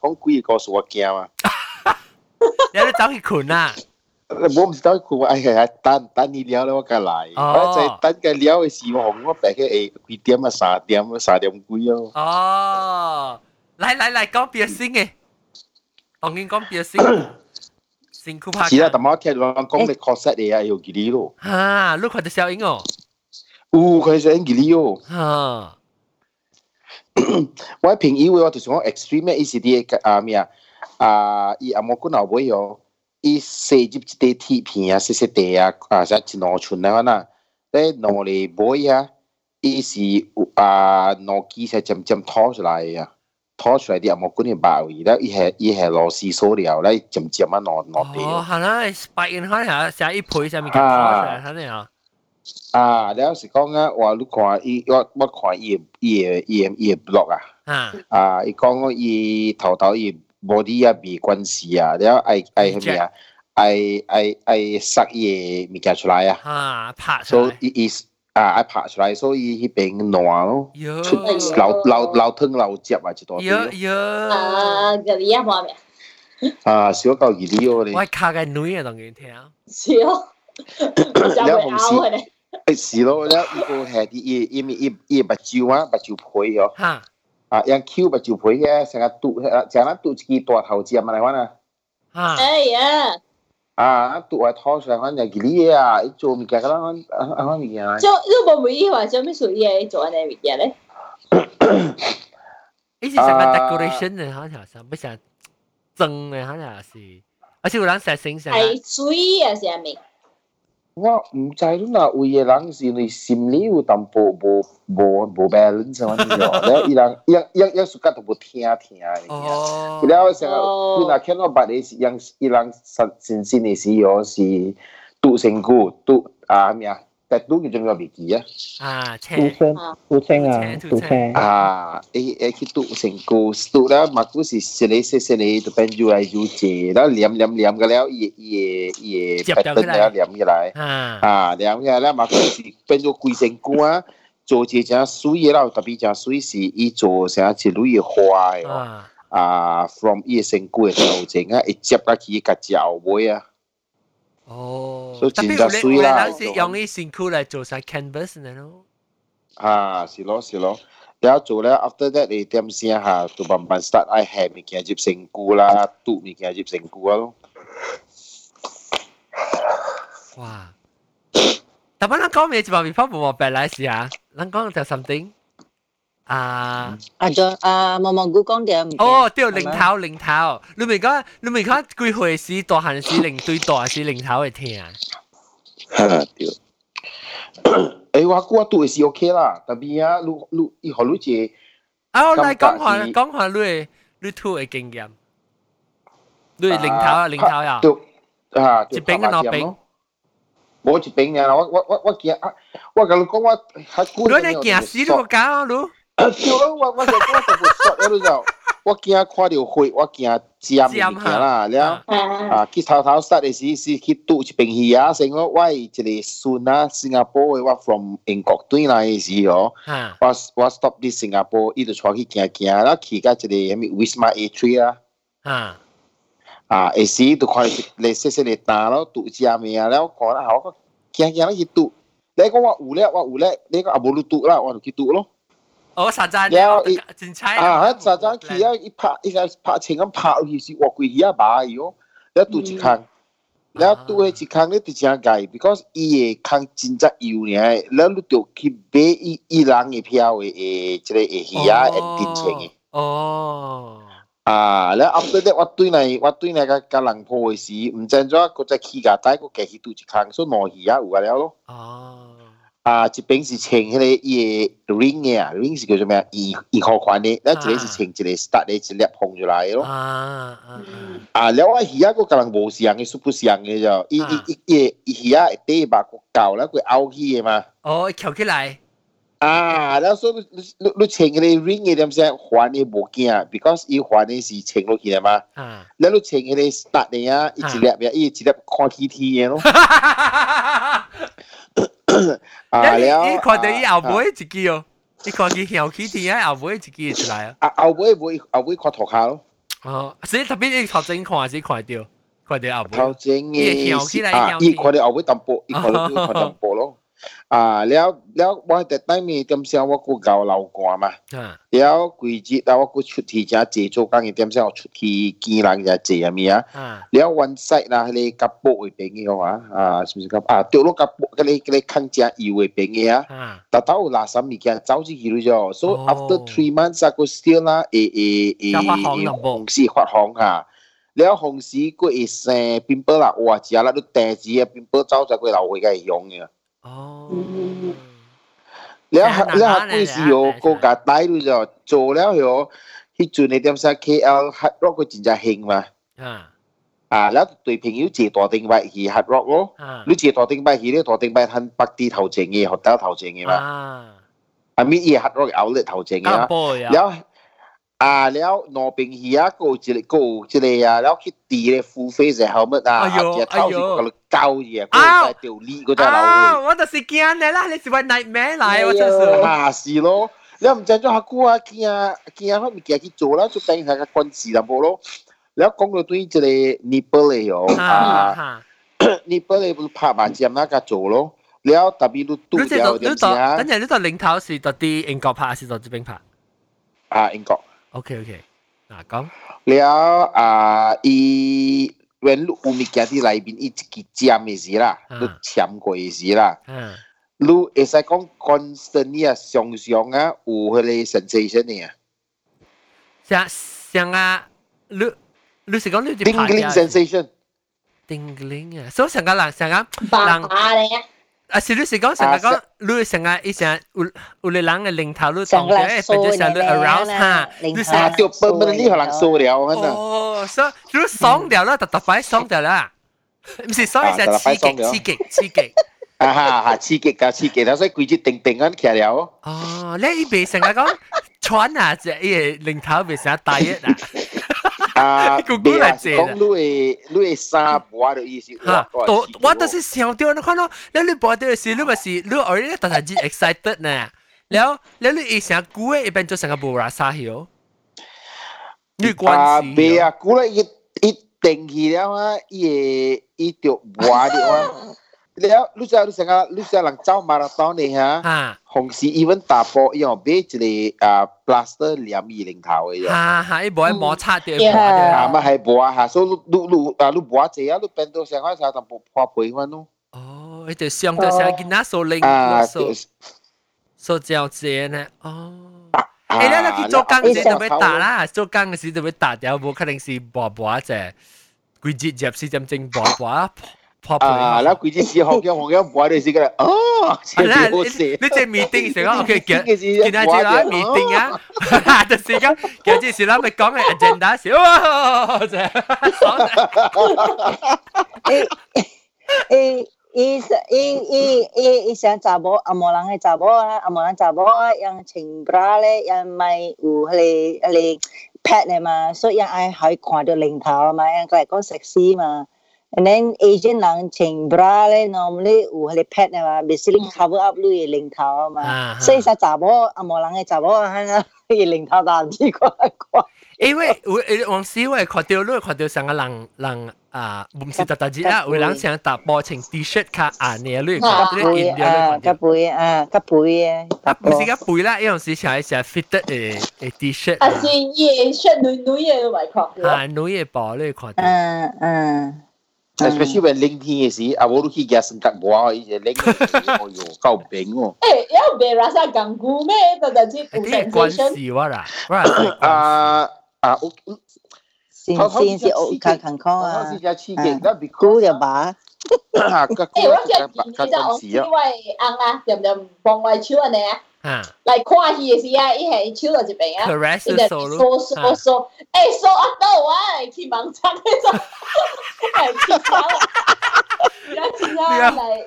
讲几个故事我惊啊。你都走去困啊？ 我唔知道佢话系系等等你了咧，我梗嚟。我就等佢了嘅时候，我白起诶几点啊？三点啊？三点几哦。哦，嚟嚟嚟，讲别先嘅，当然讲别先。辛苦拍。是啦，但系我听到讲你确实嘢有几啲咯。啊，你看到小英哦。有，佢系几啲哦。啊。我平以为我就是讲 extreme 意思啲啊咩啊啊，伊阿莫管后尾哦。 伊射入一啲铁片啊，细细地啊，啊，即系两寸啊，嗱，咧两嚟尾啊，伊是啊两机才渐渐拖出来啊，拖出来啲阿莫管嘅包围咧，伊系伊系螺丝锁了，咧渐渐啊攞攞地。哦，系啦，spike in 开下，成一倍上面拖出来，睇你啊。啊，你有时讲啊，话你看伊，我我看伊伊伊伊 blog 啊，啊，啊，伊讲讲伊头头伊。 body 啊，被軍事啊，你睇係係咩啊？係係係塞嘢咪夾出來啊！啊，拍出來。所以 is 啊，係拍出來，所以嗰邊爛咯，出流流流通流接啊，一多。有有。啊，嗰啲啊，冇咩。啊，小狗二啲哦，你。我卡個女啊，同佢聽。是哦。你紅絲。係是咯，你一個係啲一一一一白蕉啊，白蕉皮哦。嚇。à yang kêu bà chịu phối nghe sáng ngắt tụ sáng ngắt tụ chỉ tọa thầu chiêm mà này hoa nè à à à tụ ai thao sáng ngắt nhà gỉ lý à ít chỗ cái cái đó anh anh mình nhà cho lúc bà mới yêu à cho mấy số yêu chỗ anh mình nhà đấy ý là sáng ngắt decoration này hả nhà sáng mấy sáng trưng này hả nhà là gì à chứ có 人 sáng sáng sáng 水啊，下面。我唔知咯，嗱，有嘢人是你心里有淡薄无无无 balance 嘛，然后伊人一一一时间都不听听，然后成日看到别人是伊人神心心里是有是独身孤独啊咩？但都叫做咩名字啊？啊，杜青，杜青啊，杜青啊！诶诶，去杜成古，杜啦，嘛古是食嚟食食嚟，就变住嚟住借，然后黏黏黏嘅了，伊伊伊白灯了黏起来，啊，黏起来咧，嘛古是变做贵成古啊，做一只水嘅啦，特别只水是伊做成一类嘅花嘅，啊，from 伊成古嘅头前啊，一接落去个脚尾啊。 哦，所以真系水啦。有时用啲辛苦嚟做晒 canvas 呢咯。啊，是咯是咯。然后做咧，after that 你点先下，就慢慢 start 爱下物件接成菇啦，煮物件接成菇啊咯。哇！但系咱讲咩一方面泡冇冇白来时啊？咱讲就 something。 啊啊咗啊毛毛菇讲点哦对零头零头你咪讲你咪讲几岁时大汉时零对大时零头会听系啦对诶我估我对是 OK 啦特别啊你你以后你只啊嚟讲下讲下你你吐嘅经验你零头啊零头呀啊一边嘅两边冇一边嘅我我我我见啊我跟你讲我系估你嚟见死你个搞你 啊，对咯，我我就我就会说，我就就我惊看到血，我惊尖物件啦，了啊，去头头杀嘅时是去拄一边鱼啊，成个我一个孙啊，新加坡嘅我 from 英国转来嘅时候，我我 stop 啲新加坡，伊就出去行行啦，去到一个咩 Wisma A3 啊，啊，啊，嘅时就看你细细嘅单咯，拄尖嘅啊，了看啦，我行行啦去拄，你讲我有咧，我有咧，你讲啊无你拄啦，我就去拄咯。 哦，實在，然後一啊，實在佢啊一拍，一下拍前咁拍落去是滑過去啊馬喲，然後拄一空，然後拄迄一空你就真解，because 伊個空真只油呢，然後你就去買伊伊人嘅票嘅誒，即個誒魚啊誒變錢嘅。哦。啊，然後 after that 我對內我對內個個人破嘅時，毋知怎個再起價，帶個繼續拄一空，所以冇魚啊有啊了咯。哦。啊，一边是穿迄个伊个 ring 啊，ring 是叫做咩啊？二二号款的，那一个是穿一个 stud 的，一粒放出来咯。啊啊！了我鱼啊，个可能无像的，super 像的就，伊伊伊伊鱼啊，底肉个厚啦，个凹起的嘛。哦，翘起来。啊，然后说你你你穿迄个 ring 的点先还的无惊，because 伊还的是穿落去的嘛。啊。然后你穿迄个 stud 的啊，一粒呀，伊一粒看起起的咯。啊了，你看到伊后尾一支哦，你看伊翘起天啊，后尾一支出来啊。啊后尾尾后尾看涂骹咯。哦，所以特别你头前看還是看到，看到後尾。头前伊翘起來，啊，伊看到後尾淡薄，伊看到看淡薄咯。啊了了，我ล้面点ล้วว่า嘛ต่ได้มี出ต็มเสี点งว่ากูเกาเหลากว่ามาแล้啊，是不是จีแล้วว่ากูชุดที่จ到เ什么ยวกางเต็ so after three months ก็ still 啦，诶诶诶เอเอเอหงสีขวัดหงค่ะแล้วหงสีก็เอ 哦，แล้วแล้วกูสิโยก็กะตายรู้จักโจแล้วโยที่จุดในเดียมสัก KL ฮัดร็อกก็จริงจะเฮงมาอ่าอ่าแล้ว对朋友借ตัว定位去 hard rock 咯，你借ตัว定位去咧，ตัว定位喺北啲头前嘅，学得头前嘅嘛，啊咪嘢 hard rock outlet 头前嘅啦，แล้ว 啊了那边去啊个一个个一个啊，แล้วคิดตีเลย full face 嘅 helmet 啊，只头先个胶嘢，个在条脷嗰只流啊，我就是惊你啦，你是为 nightmare 嚟，我真是。啊是咯，你唔知咗下姑啊，惊惊佢咪惊去做啦，就等下个军事淡薄咯。 แล้ว讲到对即个 nipple 嚟哟，啊，nipple 嚟不拍麻将那个做咯，แล้ว特别都嘟掉点子啊？等阵呢度领头是到啲英国拍还是到这边拍？啊，英国。OK OK，嗱讲。แล้วอ่าอีเว้นลูกอุมิแกที่ไรบินอีกิ OK OK，嗱講了啊，伊原路有物件佇內面，伊一支尖嘅事啦，你簽過嘅事啦。嗯，你會使講 constantly 啊，常常啊有迄個 sensation 嘅啊。像像啊，你你是講你啲 tingling sensation，tingling 啊，所以成個人成個人。爸爸咧。啊，是你是讲成日讲，你成日以前有有个人嘅零头，你当嘅，变咗成日 arouse 哈，你成日掉笨笨，你可能受了，可能。哦，所以你爽掉啦，特特摆爽掉啦，唔是爽系刺激刺激刺激。啊哈哈，刺激㗎刺激，所以规只定定咁起了。哦，你依边成日讲穿啊，即系零头变成大一啊。 啊，姑姑嚟借讲你会你会三播的意思。哈，我我都是想到你看到，你你播的是你咪是你而家但系只 excited 呢，แล้วแล้ว你一想姑嘅一般就成个无啦沙晓，你关系。啊，未啊，姑咧一一定起了啊，伊伊就播的话。 แล้วลูกชายลูกชายลูกชายหลังเจ้ามาราธอนเนี่ยฮะหงสีอีเวนต์ตาโปยังเบจเลยอ่าพลาสเตอร์เหลี่ยมอีลิงเท้าเองฮ่าฮ่าไอ้บัว摩擦掉อ่ามาให้บัวฮะ所以ลูลูลูอ่าลูบัวเจียลูเป็นตัวเสียงว่าจะทำพอปุ๋ยมันนู้哦，一条上到成见那数零数数交接呢？哦，诶，你你去做工时就要打啦，做工时就要打掉，冇可能是薄薄啫，几节入是咁正薄薄。 啊！嗱，佢啲事學嘅學嘅唔怪你事㗎啦。哦，你你隻 meeting 成啊，OK，見見下次啦，meeting 啊，就是咁，見下次啦，咪講嘅 agenda 少啊，就誒誒，伊伊伊伊伊想查某阿無人嘅查某啊，阿無人查某啊，用穿 bra 咧，用咪有嚟嚟 pad 嚟嘛，所以人愛可以看到零頭嘛，人佢係講 sexy 嘛。And then Asian 人穿 bra 咧，normally 有迄个 pad 啊嘛，basically cover up 你嘅领头啊嘛。所以实查某阿无人嘅查某啊，迄个领头但唔知怪怪。因为我往时我看到你看到成个人人啊，唔是特特子啊，有人想打波穿 T-shirt 卡啊，你你看到你印象你看到。个背啊，个背啊。啊，唔是个背啦，有阵时想系 fitted 嘅嘅 T-shirt。啊，是嘢 shirt 女女嘅咪看到。啊，女嘅波你看到。嗯嗯。 Especially when Ling Thi si, awo lu ki gas ngkat boa i Ling Thi kau beng oh. Eh, yau be rasa ganggu me tada ji compensation. Ini guan si wala. Ah ah, xin xin xin ô ka kan kong à. Xin xin chi gen ga bi ku ya ba. Ha ka ku ka ka ka si ya. Wai ang a, dem dem bong wai chua ne. 啊，点点帮我手啊你啊。嚟看戏嘅时啊，伊系手到一边啊，伊就嗦嗦嗦，诶嗦啊到啊，去盲测嗰种，系去查啦，而家其他嚟。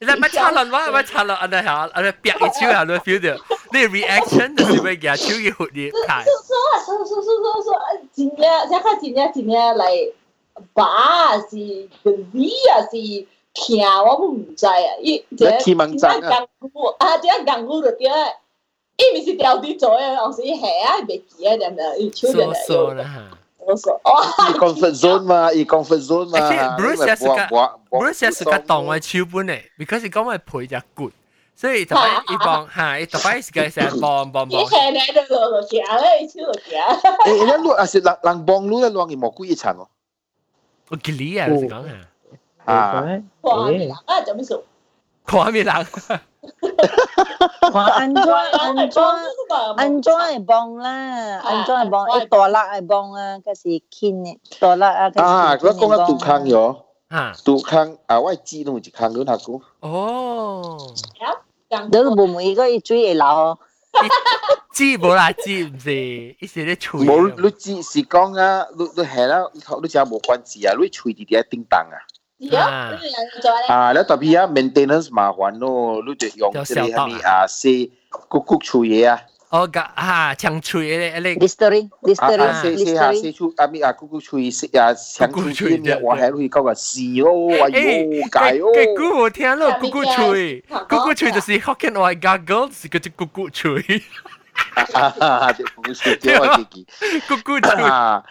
你咪查落话，咪查落，安尼下，安尼别一手下，你 feel 到，你 reaction 就是要夹手去活你睇。说啊，说说说说说，真嘅，即系真嘅真嘅嚟，把是个味啊是。 听我都唔知啊！伊即系点解港股啊？点解港股就点解？伊咪是掉啲咗嘅，当时系啊，未记啊，点样？伊超人嚟。嗦嗦啦吓。我说哇！伊 comfort zone 嘛，伊 comfort zone 嘛。Bruce 也是个，Bruce 也是个当我超本嚟，because 佢讲我陪只 good，所以特别伊帮吓，伊特别是个成日帮帮帮。伊系你喺度落行咧，超落行。诶，那路啊是人人帮路咧，路伊蘑菇一层哦。我吉利啊，是讲吓。 啊，看面人啊，做咩事？看面人，看安怎安怎安怎会帮啦？安怎会帮？一大粒会帮啊，嗰是轻嘅大粒啊。啊，我讲个杜康哟，啊，杜康啊，我知弄一康两下股。哦，你会唔会个一水会流？知冇啦，知唔是？一时咧吹。冇，你知是讲啊，你你系啦，你你只冇关系啊，你吹啲啲叮当啊。 Yeah. Ah, la tapia maintenance ma wano lu de yong tre hami a se kukuk chuye a. Oh ga ha chang chuye le le. Distering, distering, distering. Ah, se chu ami a kukuk chuye se a chang chuye ne wa hai hui kao ga si o wa yo ga yo. Ke ku wo tian lo kukuk chuye. Kukuk chuye de si hokkien wa gargle si ke kukuk chuye. Ah ah ah, de kukuk chuye wa ki ki. Kukuk chuye.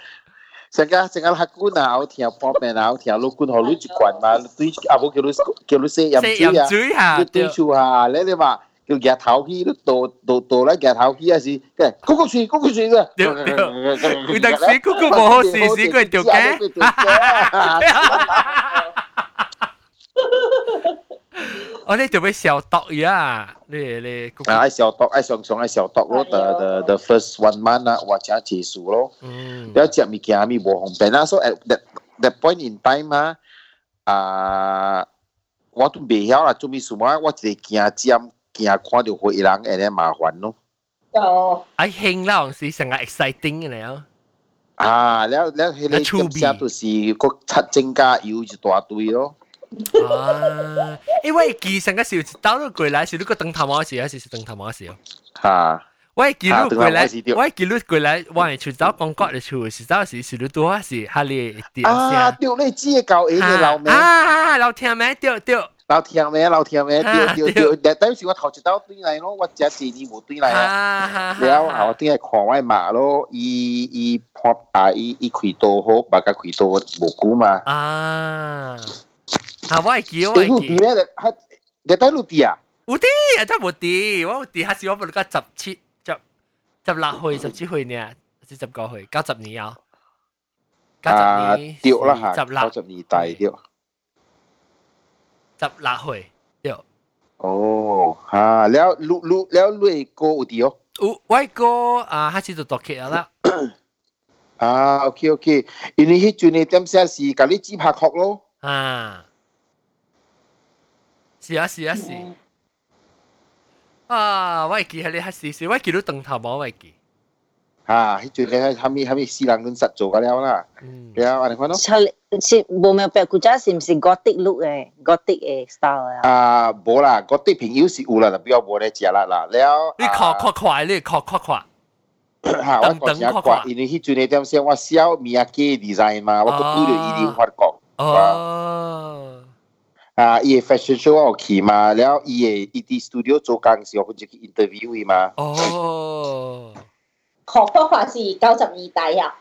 成家成家客官啊，我听方面啊，我听老官学女一贯嘛，对啊冇叫你叫你食饮水啊，水下，你对住下，你你话叫夹头去，你倒倒倒嚟夹头去啊是，嘅，嗰个水嗰个水嘅，对对，佢特使嗰个冇好事事佢掉嘅。 哦，你就要消毒呀？你你啊，爱消毒，爱上上爱消毒咯。The the the first one month 啊，或者结束咯。嗯。了食物件咪无方便啊，所以 at that that point in time 啊，啊，我都未晓啦，做咩事嘛？我一个惊尖惊看到会人诶咧麻烦咯。哦。哎，兴啦，是成日 exciting 嘅了。啊，了了，迄个点写都是个七增加油一大堆咯。 啊，因為記成個小時到咗過來時，如果等頭毛時，還是是等頭毛時哦。嚇！我記錄過來，我記錄過來，我係出走廣告嚟出，是到時是多時，哈哩啲啊，掉你知嘅舊嘢嘅老名啊，老聽咩掉掉。老聽咩？老聽咩？掉掉掉！但當時我頭一刀對嚟咯，我只四年無對嚟啊。然後後啲係狂外馬咯，伊伊破啊伊伊開刀好，把個開刀無辜嘛。啊！ 하와이기 요. 일국이면 내딸루디 야. 우디 야, 잘 못 디. 와 우디 하시 와 보니까 잡치 잡 잡라회 잡지회 냐. 지 잡거회 가잡니 야. 가잡 니. 뛰어 라. 잡 라. 가잡니 다이 뛰 어. 잡라 회. 뛰 어. 오, 하, แล้วรู้รู้แล้วรู้ไอ้โกอุดิโอไว้โก 아, 하시 또 도케 알 아. อ่าโอเคโอเคอันนี้ให้จูเนเต็มเซลสีกับลิจิพาคอกโลอ่า 是啊是啊是。啊，我会记系你系是是，我记到灯头冇我会记。啊，迄阵咧，后面后面四人咁实做㗎了啦。嗯。了，安尼看咯。是无咩白古仔是唔是 Gothic look 诶？Gothic 诶 style 啊？啊，无啦，Gothic 朋友是有啦，但比较无咧食啦啦。了。你看看快，你看看快。哈，我讲正快，因为迄阵咧点先，我小米亚基 design 嘛，我个拄着伊哋发觉。哦。 啊，伊个 fashion show 我去嘛，然后伊个伊啲 studio 做工时，我佢就去 interview 嘛。哦。学科法是九十二代啊。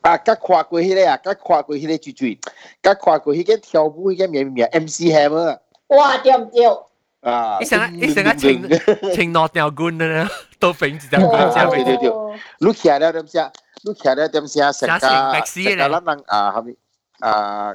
啊，甲看过迄个啊，甲看过迄个最最，甲看过迄个跳舞迄个名名 MC Hammer。哇，对唔对？啊！一成啊，一成啊，情情落条棍啊，都揈住条棍，对对对。你起来点先？你起来点先？成家成家咱人啊，后面啊。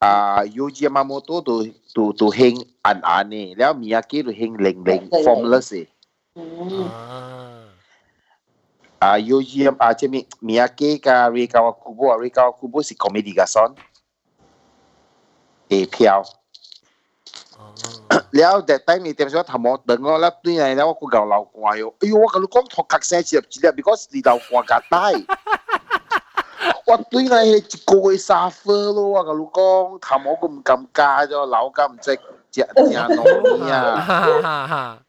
à yu ji ma mo to tu tu tu heng an an ni แล้ว miyaki tu heng leng leng formless อ่ายูจีมอาจจะมีมีอาเกกาเรกาวาคุโบเรกาวาคุโบสิคอมเมดี้กาซอนเอเพียวแล้วแต่ตั้งมีเต็มส่วนทำหมดเดินแล้วตัวไหนแล้วกูเกาเหล่ากวายอยู่ไอ้ว่ากันลูกก้องถกกักเสียเฉียบจีเดีย because ดีเหล่ากวากัดใต้ 我对个系一个月沙发咯，我个老公，他冇咁尴尬咯，老公唔知食咩东西啊。哈哈哈！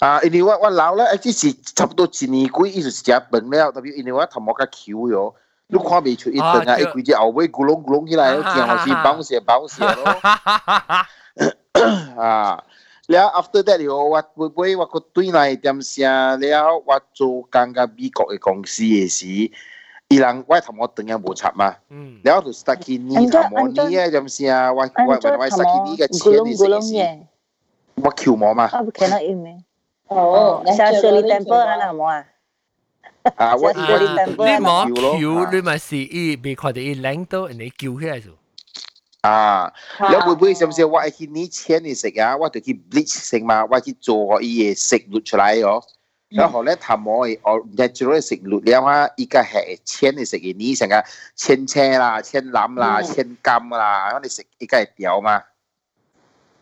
啊，因为我我老了，即是差不多一年几，一直食饭了，特别因为我他毛个 Q 哟，都看未出一顿啊，一规只后背咕隆咕隆起来，惊好是绑死绑死咯。哈哈哈！啊，了 after that 哟，我我不我个对内点声了？我做刚刚美国嘅公司嘅是。伊人我同我等下無插嘛，然後就 stuck 去你同我你嘅咁先啊，我我我 stuck 去你嘅錢你先先，我求我嘛。啊，不可能因咩？哦，想修理 temple 啊，那麼啊。啊，我我你冇求，你咪是伊被看到伊領到，你救起來就。啊，你會唔會想先我去你錢你食啊？我就去 bleach 食嘛，我去做伊嘅食物出來哦。然后咧，头毛嘅我 natural 食落了啊，依家系千你食嘅，你成个千车啦、千揽啦、千金啦，我哋食依家系掉嘛。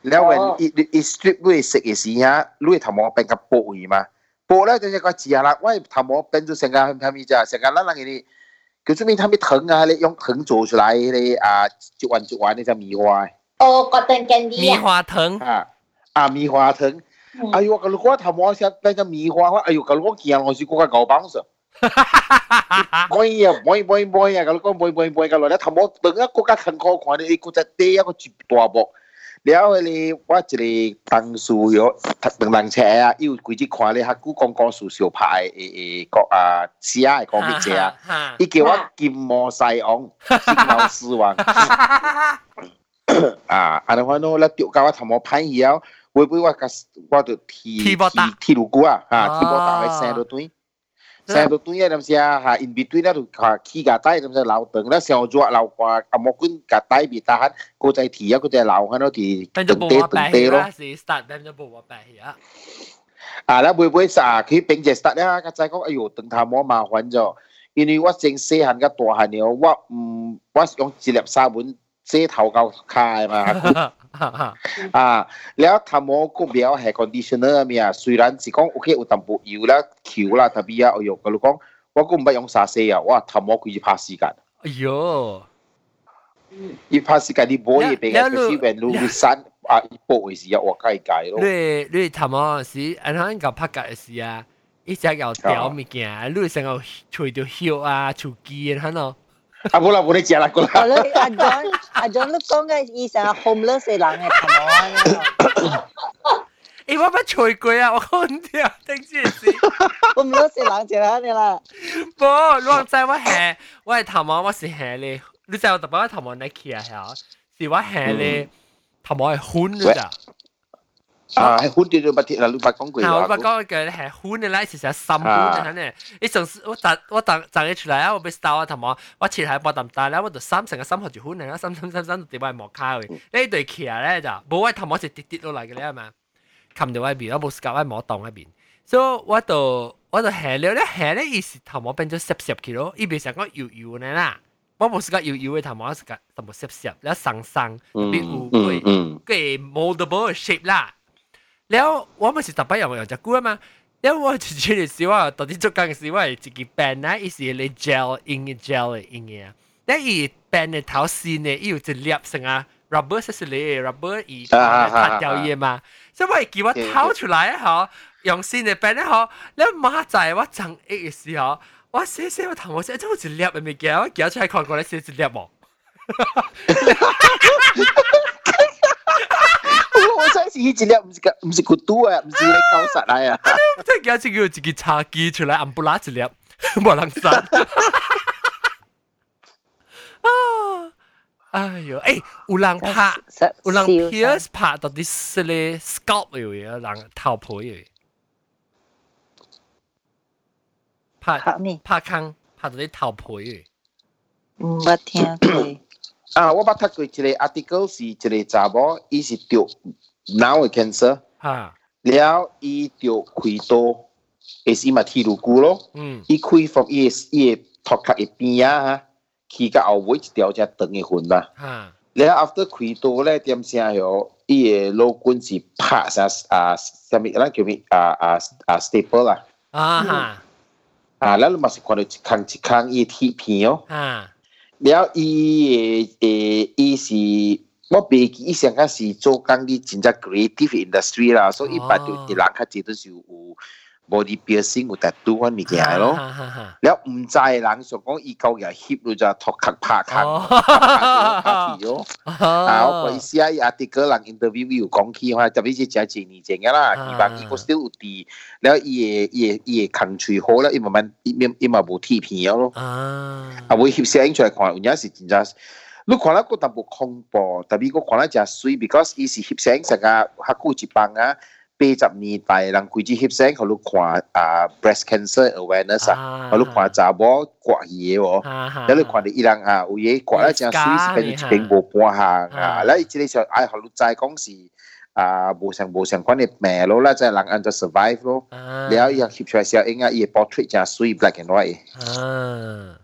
แล้วwhen อีอี strip ด้วย食嘅时啊，你头毛变个薄嘅嘛，薄咧就系个字啦，我头毛变咗成个系咪啫？成个咱人嘅叫做咩？他们藤啊，你用藤做出来嘅啊，一弯一弯嘅就米花。 哦，cotton candy 棉花糖啊啊棉花糖， 哎呦，搞了我他妈想那个棉花，哎呦，搞了我见了我是国家高帮手，哈哈哈哈哈！boy 呀，boy boy boy 呀，搞了我 boy boy boy，搞了那他妈等下国家人口快了，你估计得要个几大波。然后嘞，我这里江苏有特等班车啊，有规矩快嘞，哈雇刚刚属小牌诶诶个啊车啊个名车啊，伊叫我金毛狮王，金毛狮王，哈哈哈哈哈。啊，阿那话喏，那丢个我他妈便宜了。唔会我个我就剃剃剃驴骨啊？啊，剃毛打喺生到对。saya tu tu ya dalam sia ha in between lah tu ha ki gatai dalam sia lau teng lah sia jua lau kwa amokun gatai bi tahan ko zai ti ya ko zai lau han no ti teng te teng te lo si start teng je bo wa bai ya 啊，啦，会唔会啥？佢并且 start 咧，个仔讲，哎呦，等他冇麻烦咗，因为我正细汉个大汉了，我唔，我用一粒沙本 这头高开嘛。啊，了头毛股票系 conditioner 咩啊？虽然是讲 OK 有淡薄油啦、球啦，特别啊，哎呦，佢講我估唔捌用沙西啊，哇，頭毛佢要拍時間。哎呦，要拍時間你冇嘢俾佢，佢原路會散啊，一波嘅時啊，我解解咯。你你頭毛是安怎搞拍嘅時啊？一隻又掉物件，你成日除到繡啊、手機啊，係咯。啊，冇啦，冇你食啦，過啦。我咧，阿 John，阿 John 你讲嘅以前 homeless 嘅人嘅头毛诶，我乜吹过啊？我讲掉，顶住先。homeless 嘅人就系你啦。冇，我知我系我系头毛，我是系咧。你知我特别我头毛你企啊系，是我系咧头毛系宽嘅咋。 啊，係寬啲都不貼啦，八公句。我八公句咧係寬嘅咧，其實深寬嘅咧。你上次我摘我摘摘嘅出嚟啊，我俾 star 啊，同我我切喺波啖大咧，我就三成嘅心學住寬嘅啦，三三三三點位莫卡嘅。呢對騎咧就冇位氹我直跌跌落嚟嘅咧係嘛？冚到喺邊，我冇 scar 喺摸檔喺邊。所以我度我度下了咧下咧，意思氹我變咗攝攝佢咯，依邊成個搖搖嘅啦。我冇時間搖搖嘅頭毛，時間就冇攝攝，你一生生變烏龜，佢 moldable shape 啦。了我嘛是逐摆用用只久嘛。了我就觉得是我到底做工是我一支 band 啊，伊是咧 gel 音嘅 gel 嘅音嘅。了伊 band 嘅头先呢，伊有一粒什啊 rubber 是是咧 rubber 伊塌掉嘢嘛。所以我记我掏出来吼，用新嘅 band 吼，了马仔我整 A 嘅时候，我写写我头我写，真好一粒嘅物件，我夹出来看过来写一粒冇。我真是迄一粒，唔是个，唔是骨肚啊，唔是你搞实嚟啊！即系假设叫自己茶机出嚟，暗不拉一粒，冇人杀。啊！哎呦，诶，有人拍，有人 Pierce 拍到啲系咧 scalp 有嘢，人头皮有嘢。拍拍咩？拍坑，拍到啲头皮嘅。唔捌听过。 啊，我捌读过一个 article 是一个查某，伊是得脑嘅 cancer，吓，了伊得开刀，系是嘛剃颅骨咯，嗯，伊开放伊嘅伊嘅头壳嘅边啊吓，去到后尾一条只长嘅痕啦，吓，了 after 开刀咧点声哟，伊嘅脑管是拍啥啊，啥物咱叫咩啊啊啊 staple 啦，啊吓，啊，咱嘛是看到一坑一坑伊铁片哦。吓。 了伊诶诶，伊是我袂记伊上個是做工啲真正 creative industry 啦，所以一般就啲人較濟都是有 body piercing 有 tattoo 款物件咯。了毋知人想讲伊够嘢翕咗就托壳拍壳，拍去咯。啊，我讲伊写伊 article 人 interview 有讲起，话特别是真正年前嘅啦，希望伊个 still 有啲，了伊嘅伊嘅伊嘅空喙好啦，伊慢慢伊伊嘛无铁片咯。啊，啊，会翕摄影出来看，有影是真正。你看了个淡薄恐怖，特别我看了真水，because 伊是翕摄影成个较久一帮啊。 八十年代人規矩翕相，佢都看啊 breast cancer awareness 啊，佢都看查某刮嘢喎，有你看到伊人啊，有嘢刮咧正水是邊邊無半行啊，咧即係就唉，佢都知講是啊無相無相關嘅病咯，咧即係人安怎 survive 咯，然後伊翕出來時候，應該伊嘅 portrait 正水 black and white。啊，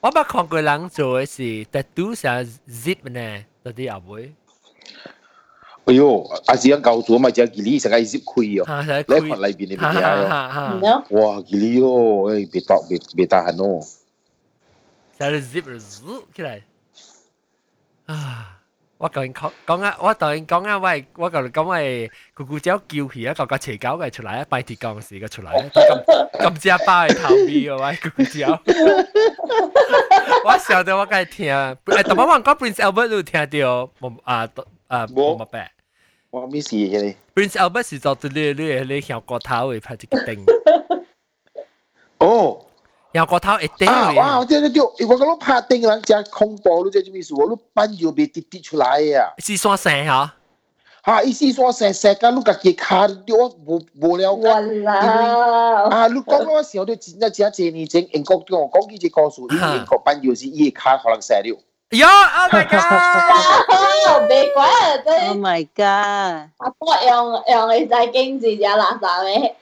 我捌看過人做嘅是 tattoo 成 zip 呢，到底阿妹。哎呦，阿是样旧做嘛，只吉利成个接开哦，你看里边嘅物件哦，哇吉利哦，诶别当别别打痕哦，成个 zip 就起来，啊， 我究竟讲讲啊，我当然讲啊，喂，我究竟讲喂，姑姑只叫皮啊，个个斜狗嘅出嚟，拜铁钢时嘅出嚟，咁咁只包系头皮嘅喂，姑姑只。我想到我梗系听，诶，同埋我讲 Prince Albert 都听到，冇啊啊冇乜白。 我咩事嘅你？Prince Albert 是做啲你你你向个头会拍一个钉。哦。有个头一定啊！哇！我真系屌，我讲拍定人家恐怖，你知咩意思？我都班要被跌跌出来呀！是算成吓？吓！意思算成成间，你家己卡掉我无无了解。啊！你讲嗰个时候，你真系真系你正英国叫我讲几只故事，英国班要是伊卡可能成了。 哟！Oh my god！别怪啊！真。Oh my god！阿波用用你在经济只垃圾咩？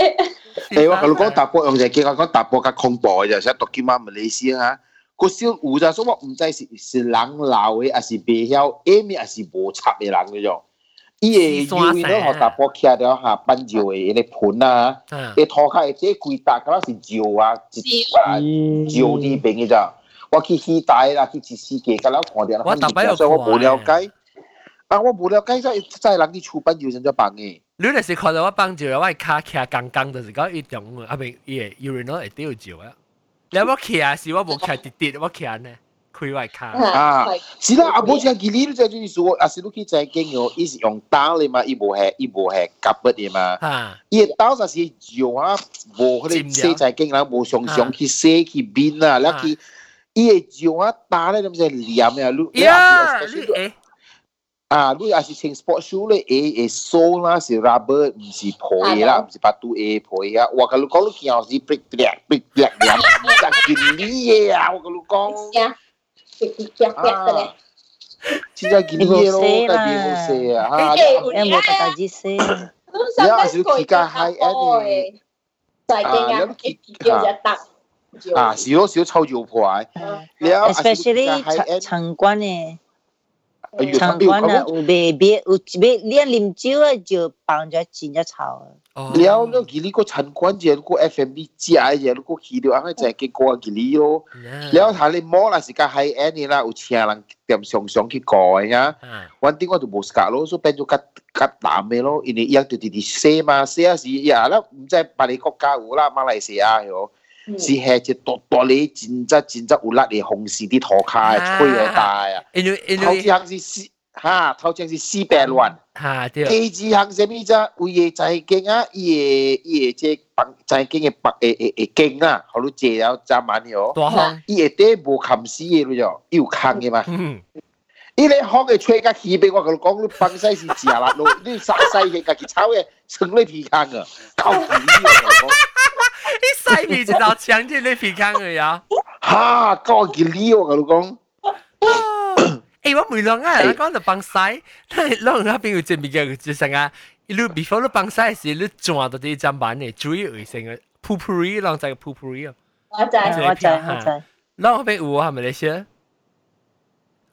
诶，我同你讲搭波用就系我讲搭波较恐怖嘅就系读见马马来西亚吓，个小有就所我唔知是是人闹嘅，还是袂晓，诶面还是无插嘅人嗰种。伊个因为咧，学搭波徛咗下笨椒嘅啲盘啊，啲拖卡嘅啲贵搭，嗰是椒啊，啊椒呢边嘅咋。 我去期待啦，去一世，啦看点啦，看点，所以我不了解。啊，我不了解，再再人去出版有人在帮诶。你那是看到我帮酒，我卡卡刚刚就是个一种，阿伯耶，有人会丢酒啊。你我去啊，是我无去滴滴，我去呢，开外卡 啊。是啦，阿伯只系你都在这做，阿是你去再经营，伊是用刀的嘛，伊无系伊无系夹笔的嘛。啊，伊刀就是用啊，无可能写在经营，无想想去写去编啊，那去。伊系用啊打咧，咁就黏啊，你。呀，你啊，你也是穿 sport shoe 咧，诶诶梳啦，是 rubber，唔是破嘢啦，唔是把肚诶破嘢啊。我跟你讲，你见我是 break break break break 两只件呢嘢啊，我跟你讲。啊，真系件嘢咯，特别好食啊！啊，有冇特大只食？有啊，少企价 high end 嘅，啊，有叫只得。 啊，少少臭油排，你 especially 长关嘅。长关啊，有卖别有卖连啉酒啊，就放咗钱一炒啊。了，你佢呢个陈关节，个 F&B 食嘅，你个去到啱就系结果佢呢咯。了，睇你摸啦，时间系 any 啦，有请人点上上去改呀。我点我就冇时间咯，所以变咗吉吉南嘅咯，因为一直直直写嘛，写是呀啦，唔知别个国家有啦，马来西亚有。 是系只多多你真真真真有力嘅红丝啲拖卡吹嚟大啊！因为因为头一项是四吓，头一项是四百万吓，对。第二项是咩啫？为嘅财经啊，伊嘅伊嘅即房财经嘅白诶诶诶经啊，好多借了赚万嘅大行。伊嘅底无冚死嘅咯，就有坑嘅嘛。 伊咧行嘅吹甲气俾我同你讲，你放西是食啦咯，你杀西嘅家己炒嘅成你皮坑啊，够苦嘅。你西皮就到强健你皮坑嘅呀？哈，够吉利我同你讲。诶，我每两啊，我讲就放西，但系两那边有只物件就成啊，你 before 你放西时，你转到啲砧板嘅，主要系成个 pupuri，两只 pupuri 啊。我知我知我知。两边有系咪你先？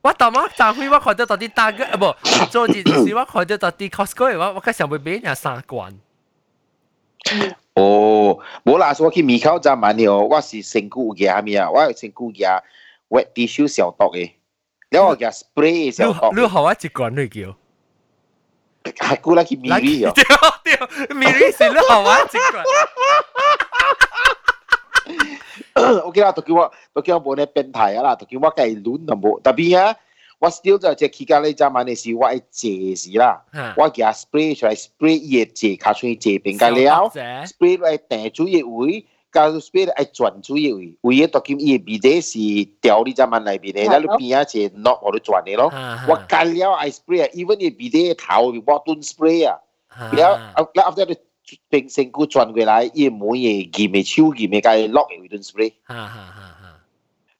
我当晚早会我看到到啲大个，啊不，做件事我看到到啲 Costco 我我佢想会俾人三罐。哦，冇啦，我去米口站买了，我是身躯嘅咩啊？我系身躯嘅 wet tissue 消毒嘅，แล้ว我嘅 spray 消毒。你好啊，一罐嚟叫。系估啦，去米里哦。对对，米里是你好啊，一罐。 OK 啦，就叫我，就叫我冇咧变态啊啦，就叫我计乱就冇，特别啊，我 still 就只期间咧就买嘅是我系借时啦，我叫 spray 出嚟 spray 嘢借卡出去借边个了，spray 嚟定主要位，加 spray 嚟转主要位，位嘢就叫嘢鼻仔是掉你只万嚟边咧，然后边啊只 knock 我都转嘅咯，我加了 I spray 啊，even 嘢鼻仔头我都 spray 啊，然后然后 after 并成股转过来，伊冇嘢见嘅超见嘅，计落嚟段 spray。哈哈哈哈！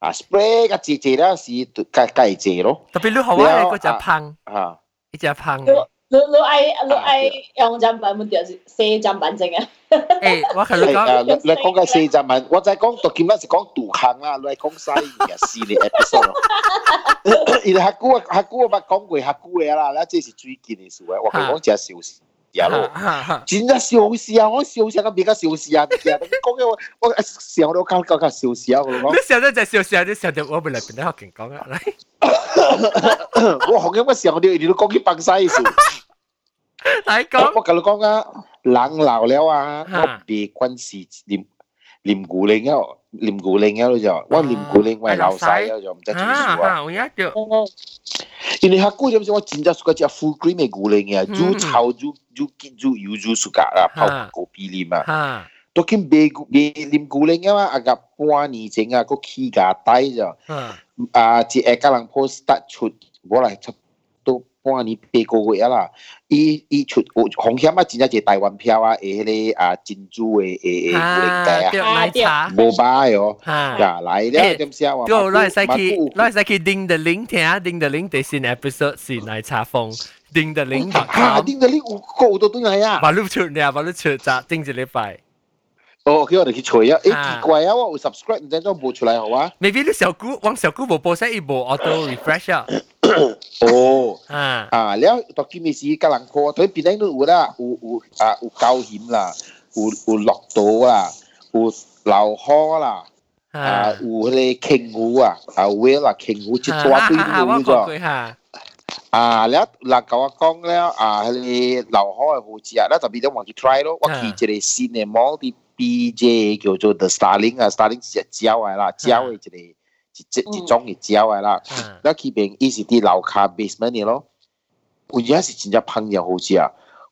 啊 spray 个字字啦，是计计字咯。特别你好啊，嗰只胖啊，一只胖。你你爱你爱用针板冇掉四针板正啊？诶，我系你讲，你你讲嘅四针板，我就系讲读见乜是讲杜坑啦，你系讲西嘅系列 episode。因为客姑客姑我捌讲过客姑嘅啦，嗱，这是最近嘅事啊，我系讲只小事。 やろう。真係肇事啊！我肇事咁而家肇事啊！你講嘅我我成我都講講講肇事啊！我講。你成日就肇事啊！你成日我咪嚟變得學勁講啊！我學嘅我成日你都講起崩曬事。係講。我同你講啊，冷流了啊，我哋軍事念念古令啊。念古灵啊就，我念古灵为流西啊就唔得住啊。我一条，因为佢嗰阵时我真系嗰只 full cream 嘅古灵啊，煮炒煮煮结煮油煮苏格啊，泡个比例嘛。都见白白念古灵啊嘛，啊个半年前啊个起价低就，啊只系个人 post 得出，我嚟出。 半年八個月啦，伊伊出紅險啊，真正係台灣票啊，誒迄個啊珍珠嘅誒誒古靈街啊，奶茶，冇擺哦，呀來了點先話，個來使去來使去叮的鈴聽，叮的鈴第新 episode 是奶茶風，叮的鈴啊，叮的鈴有個都都係啊，把錄出嚟啊，把錄出咋，叮一禮拜。哦，叫我哋去吹啊！誒奇怪啊，我有 subscribe 唔知點播出嚟好啊？Maybe 你小姑往小姑冇播晒一部 auto refresh 啊。 哦，啊啊，แล้วตอนกินมีสีกำลังพอตอนปีนั้นนู่นละอูอูอ่าอูเกาหิมล่ะอูอูหลอกโตล่ะอูเหล่าฮ้อล่ะอ่าอูเลยเข่งงูอ่ะอ่าเวล่ะเข่งงูจิตตัวตุ้ยงูจ้ะอ่าแล้วหลักเขา讲แล้วอ่าเลยเหล่าฮ้อหูจีอ่ะแล้วตอนปีนั้น我去 try 咯我去一个新的 multi BJ 叫做 The Starling 啊，Starling 是胶嚟啦，胶嘅一个。 一一一种一招的啦。那起边伊是伫楼卡 base money 咯，有阵是真正朋友好食。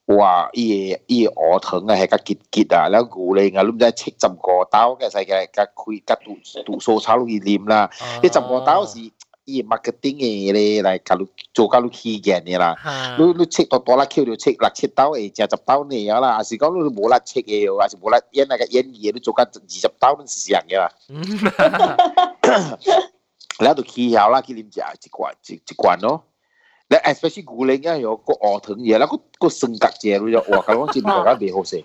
哇！伊个伊个啊，系个结结啊，然后励肋啊，拢在七十个刀嘅世界，佮开佮杜杜苏炒落去念啦。一十个刀是伊个 marketing 嘅咧，来佮你做佮你起见嘅啦。你你七多多啦，扣到七六七刀诶，成十刀你有啦。还是讲你无啦七嘅，还是无啦烟那个烟叶，你做佮二十刀，你是样嘅啦。咱就去後啦，去啉食一罐一一罐咯。你 especially 古靈啊，有個鵝藤嘢，那個個性格嘢，你就哇，咁樣真係大家未好食。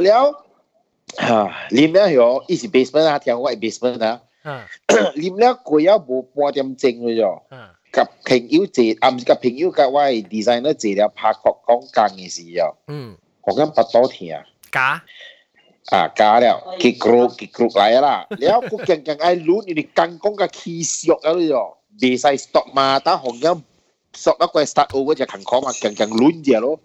了，啊，啉了有，伊是 basement 啊，聽我 basement 啊。啉了過咗無半點鐘你就，甲朋友坐，啊唔是甲朋友甲我 designer 坐了拍曲講講嘅時候，嗯，我咁巴肚痛。假。啊，加了，結局結局嚟啦，了我勁勁愛攣，你哋更講個氣息啊，你咯，未使 stop 嘛，但紅音 stop 一個 start over 就勤講嘛，勁勁攣嘢咯，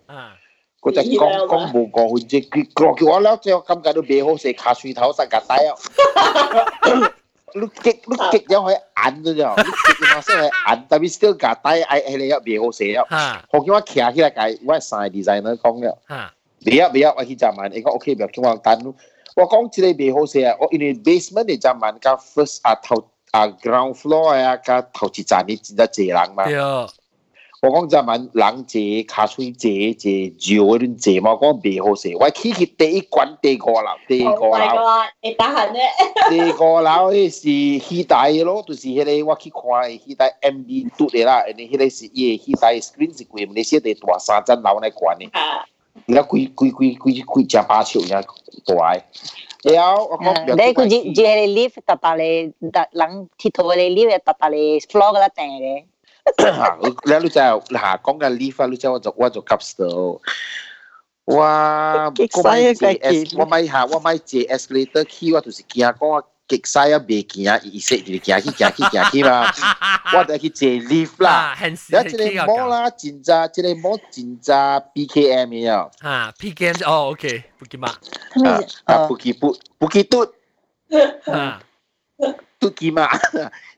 嗰隻講講冇講完啫，結局叫我了，即係我今屆都未好食，下水頭生格底啊，你極你極有去眼咗啫，你極嘛先係眼，但係 still 格底，係係你又未好食啊，紅音我騎起嚟計，我係 designer 講了。你要不要我去加满？你讲 OK，不要跟我单。我讲这里不好些，我因为 basement 的加满，加 first 啊头啊 ground floor 啊，加头几站你知道几人嘛？我讲加满人姐，卡水挤挤，酒一人挤嘛，讲不好些。我起去第一关第个楼，第个楼，你打喊的。第个楼那是期待咯，就是迄个我去看期待 MB 多的啦，那迄个是也期待 screen 是贵，那些得大三层楼来管的。 而家贵贵贵贵贵正八千呀大。แล้ว我讲。你佢只只系 lift 搭搭嚟，人铁头嚟 lift 搭搭嚟 floor 嗰啦定嘅。แล้วรู้จักหากล้องการรีฟ้ารู้จักว่าจะว่าจะกับสเตอร์ว่าก็ไม่เจเอสว่าไม่หาว่าไม่เจเอสเลเตอร์คีว่าตัวสิกี้ก็ 格啥也袂见啊！伊说就是行去行去行去嘛，我得去借力啦。然后一个莫啦紧张，一个莫紧张，P K M 呀。哈，P K M，哦，OK，不骑嘛？啊，啊，不骑不不骑嘟，啊，嘟骑嘛？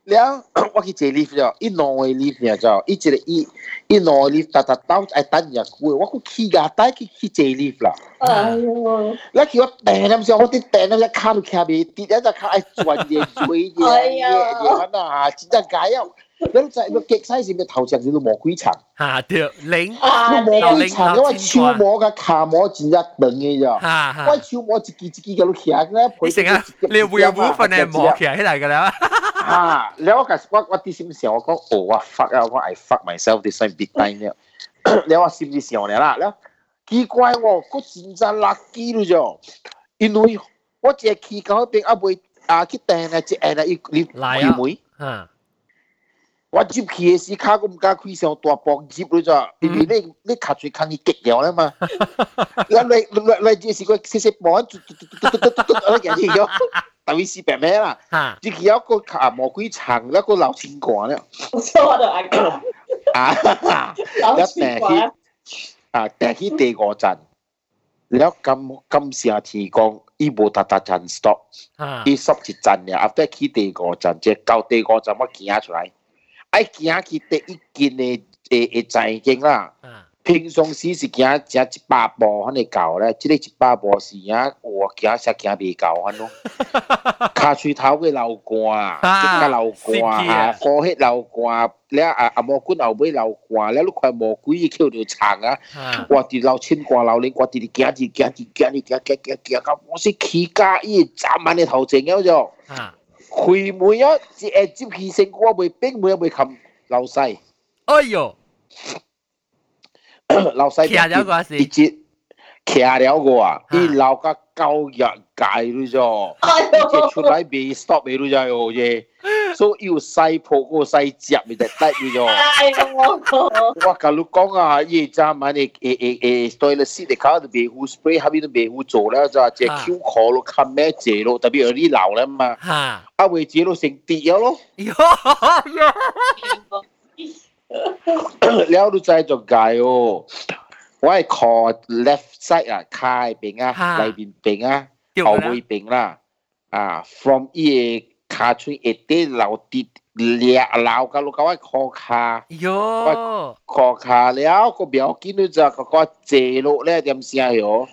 了，我去这 leaf 了，一两个 leaf 了，就一直一一两个 leaf，哒哒哒，哎，等人过，我去起个，带去去这 leaf 啦。哎呦，那叫我等那么我的等那么看都看不，第一只看哎转的追的，哎呀，那真正解呀。你就个极西线嘅头像叫做魔鬼墙。吓对，零。个魔鬼墙因为超魔嘅卡魔真一等嘅咋。吓吓。我超魔一支一支嘅都起来咧。你成啊？你会有部分系魔起来起来㗎啦。吓！你我我我啲闪时候我讲哦，我 fuck 啊，我 I fuck myself this time big time 咧。你话闪啲时候嚟啦，咧奇怪喎，个真真 lucky 咯啫，因为我只企嗰边啊会啊去订啊只诶啊要你开门。吓！ 我接起嘅時，卡咁加開上大磅接你咋？因為你你卡住卡你極掉啦嘛，你你你你是個細細磅，嘟嘟嘟嘟嘟嘟嘟，我見住咗，特別是病咩啦？只佢有個卡魔鬼長，一個老千官咧。我笑我都嗌佢。啊！一定係啊，定係第五站，然後咁咁時啊提供。伊無達達站 stop，伊 stop 一站咧，after 去第五站，即到第五站我行出來。爱行去第一间嘅诶诶站经啦。平常时是行行一百步，安尼够咧。即个一百步是啊，我行实行袂够安咯。骹喙头会流汗，脚甲流汗，啊，裤迄流汗，了啊啊毛骨后尾流汗，了你看魔鬼伊扣着长啊，我伫流清汗流淋，我伫伫行伫行伫行伫行行行行到我是起价伊站满嘅头前了咗，开 门啊，一下接起身我袂变门袂冚流势。哎呦！老细骑了个是，一节骑了个啊，伊流个九日界咯啫，一出来未 stop 未咯啫喎嘢， 所以要细铺个细接咪就得咯啫。我甲你讲啊，伊阵晚你诶诶诶，对了，试你搞到维护 spray，后边都维护做啦，就只 Q 可咯，看咩借咯，特别有啲流啦嘛，啊为借咯成跌咗咯。了你再做界哦，我系 call left side 啊，开边啊，内边边啊，后尾边啦，啊，from 伊个 卡嘴一啲流跌掠流个路个我 call 卡，哟，call 卡了个表见到就个个借落咧点先哟，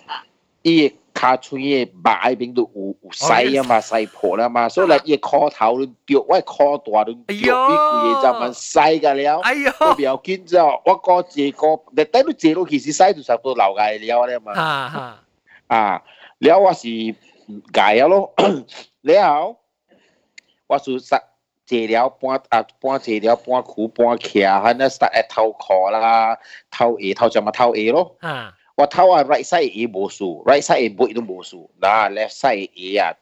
伊卡嘴嘅摆边度有有细啊嘛，细破啦嘛，所以咧伊壳头都掉，我壳大都掉，呢个嘢就问细㗎了。哎呦，个表见之后，我个借个，你等到借到其实细到十到流嘅了咧嘛。哈哈，啊，了我是解咯，了 我是实借了半啊半借了半裤半骑，喺那 start 诶头壳啦，头下头就咪头下咯。啊。我头啊 right side A 无数，right side A 背都无数，嗱 left side A 啊，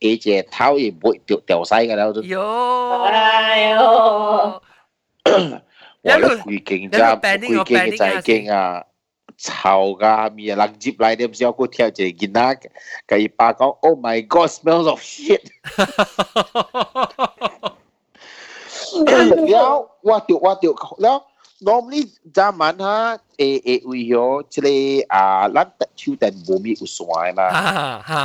A 只头也背掉掉晒㗎啦都。哟，哎呦！我咧攰劲咋，攰劲嘅就系劲啊！ chào ga mi à, lăng jeep lại đem giao cô theo chị gina cái bà có oh my god smells of shit. แล้วว่าติวว่าติวแล้ว normally zaman ha a a we yo chile a lan ta chu ten bomi uswai la ha ha.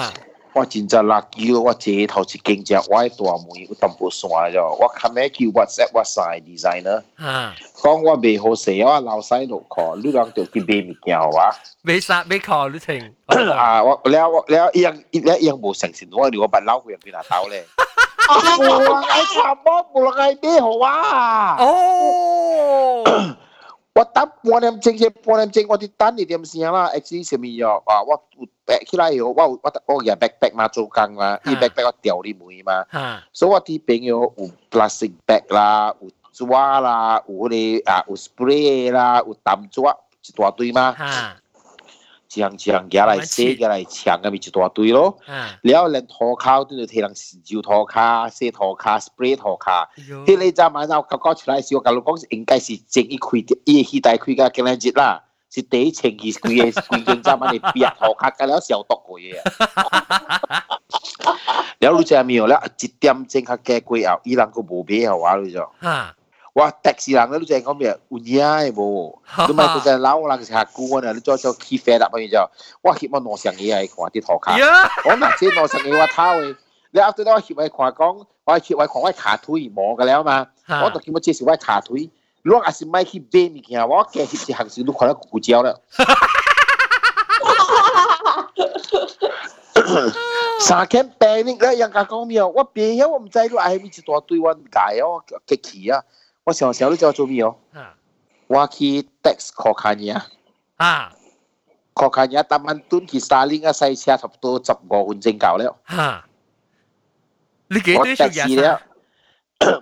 哈哈。我真正 lucky 咯，我这头一间只我大门有淡薄线咗，我看咩叫 WhatsApp 我晒 designer。哈。讲我未好势，我老细落课，你两条去买物件好啊？未杀未考你听。啊，我了我了一样一样一样无诚信，我我把老虎俾他偷咧。冇人爱传播，冇人爱买好啊！哦。我等半点钟先，半点钟我啲等你点先啦？X 上面有啊，我 背起来后，我我我嘅 backpack 嘛做工嘛，啲 backpack 我掉啲梅嘛，所以我啲朋友有 plastic bag 啦，有纸啦，有啲啊有 spray 啦，有淡纸一大堆嘛。一项一项夹来洗夹来抢咁咪一大堆咯。然后连涂骹都要睇人烧涂骹、洗涂骹、spray 涂骹。迄个zaman 我搞搞出来时，我甲你讲是应该是正一开，伊迄代开甲今日日啦， 是第一前期规个规件 zaman 嘅别涂骹，甲了消毒过嘅。然后你知未有啦？一点钟较加过后，伊人个无买互我你就。哇！迪士人咧都正讲咩？有嘢嘅无，你咪佢就老人下顾啊！你再再起飞啦，咪就我翕我攞上嘢嚟看啲图卡，我嗱先攞上嘢我偷嘅。你后头我翕嚟看讲，我翕嚟看我ขา腿冇嘅了嘛，我就叫我介绍我ขา腿， 如果系是咪去买物件，我嘅翕一行时都看到骨胶啦。三间病历咧，人家讲咩？我病咗，我唔知你系咪一大堆我解啊，我激气啊！我想想你知我做咩哦？我去 tax 考卡尼啊！啊！考卡尼搭晚蹲去沙岭啊，塞车差不多十五分钟够了。吓！你几多时间了？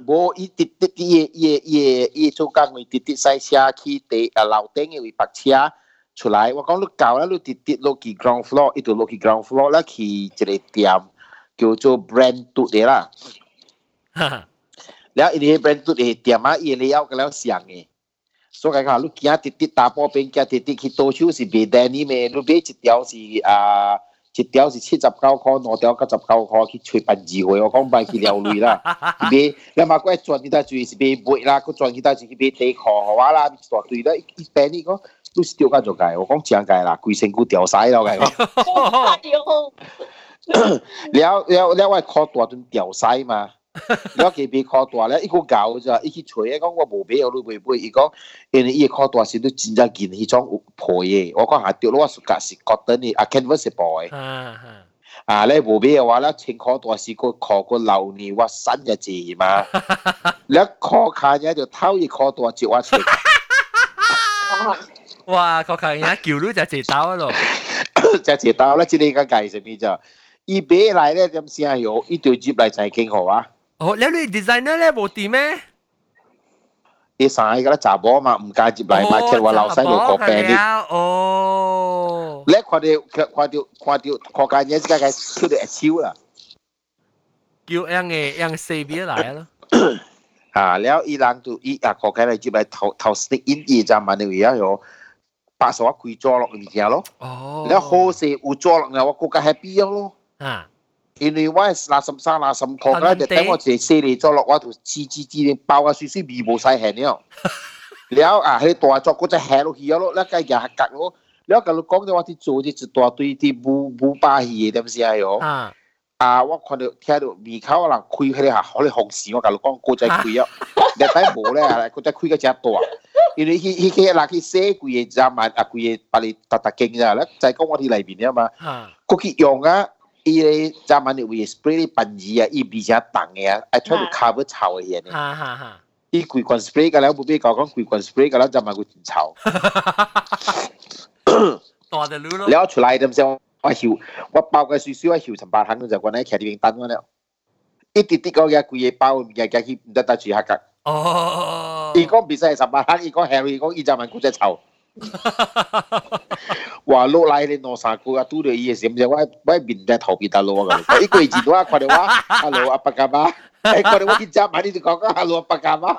无伊直直伊伊伊伊做工咪直直塞车去地啊楼顶嘅位白车出来。我讲你够啦，你直直落去 ground floor，一度落去 ground floor 啦，去一个店叫做 brand 度嘅啦。哈！แล้วอีนี่เป็นตัวเดียมาอีเลี้ยวกันแล้วเสียงเอง所以讲，你今日直直打波边，今日直直去多少是别单呢咩？你别一条是啊 一条是七十九块，两条九十九块去吹班机会，我讲卖去了镭啦，是咪？两百块转去搭就是卖卖啦，佮转去搭就是卖地裤，好哇啦，一大堆啦，一百你讲，都是丢个做介？我讲正介啦，规身骨掉晒了介。了了了，我靠大墩掉晒嘛。了给别考大了，一个搞着，一去吹，讲我无必要，你袂背，佢讲，因为一课大时都真正见一种破嘢，我讲下掉了，我是假是觉得你啊，canvas boy，啊啊，啊，你无必要话了，请考大时个考个老年话三日字嘛，你考看人就偷一考大就话出，哇，考看人叫你就知刀咯，就知刀啦，今天个计是咩就，伊俾来咧点声哟，伊就接来再倾好啊。哦，你你 designer 咧冇掂咩？啲晒噶啦，查波嘛，唔介接嚟买，即系话老细度个病啲。哦，你看到看到看到看间嘢，家嘅超到一超啦。叫样嘅样四边嚟咯。啊，แล้วอีหลังตัวอีอ่ะขอแค่ไหนจิบไปเท่าเท่า sneak in อีจามันเนี่ยอยู่八十我贵咗落物件咯。哦。แล้ว好势有咗落咧，我更加 happy 咯。啊。 因為我係嗱十三、嗱十五啦，就等我坐四年咗落，我條黐黐黐包啊，水水味無晒痕了。了啊，迄大作嗰隻痕落去咯，那個牙格我，了甲你講嘅我啲做啲一大堆啲烏烏巴戲嘅點先係哦。啊，我看到聽到面口有人開迄個嚇，可能紅線我甲你講，嗰隻開啊，你睇無咧，嗰隻開個真大。因為迄迄個人去洗規個針啊，啊規個把你突突勁啊，咧再講我哋內面啊嘛，嗰去用啊。伊个 zaman 你会 spray 啲槟字啊，伊比较重嘅啊，I try to cover 臭嘅嘢。哈哈哈！伊规罐 spray 嘅啦，冇俾讲讲规罐 spray 嘅啦，就问佢臭。大只佬咯。แล้ว出来点先？我晓，我包嘅水水我晓成八行就讲咧，企喺边等我了。一啲啲嗰嘅规个包嘅嘅佢唔得得住下格。哦。伊讲比赛十八行，伊讲 Harry 讲伊就问佢只臭。 话落嚟你攞三个啊，拄到伊嘅时，唔知我我面在头边大佬啊个，一个字我看到我，hello 阿伯家妈，诶看到我见只买你就讲讲 hello 阿伯家妈，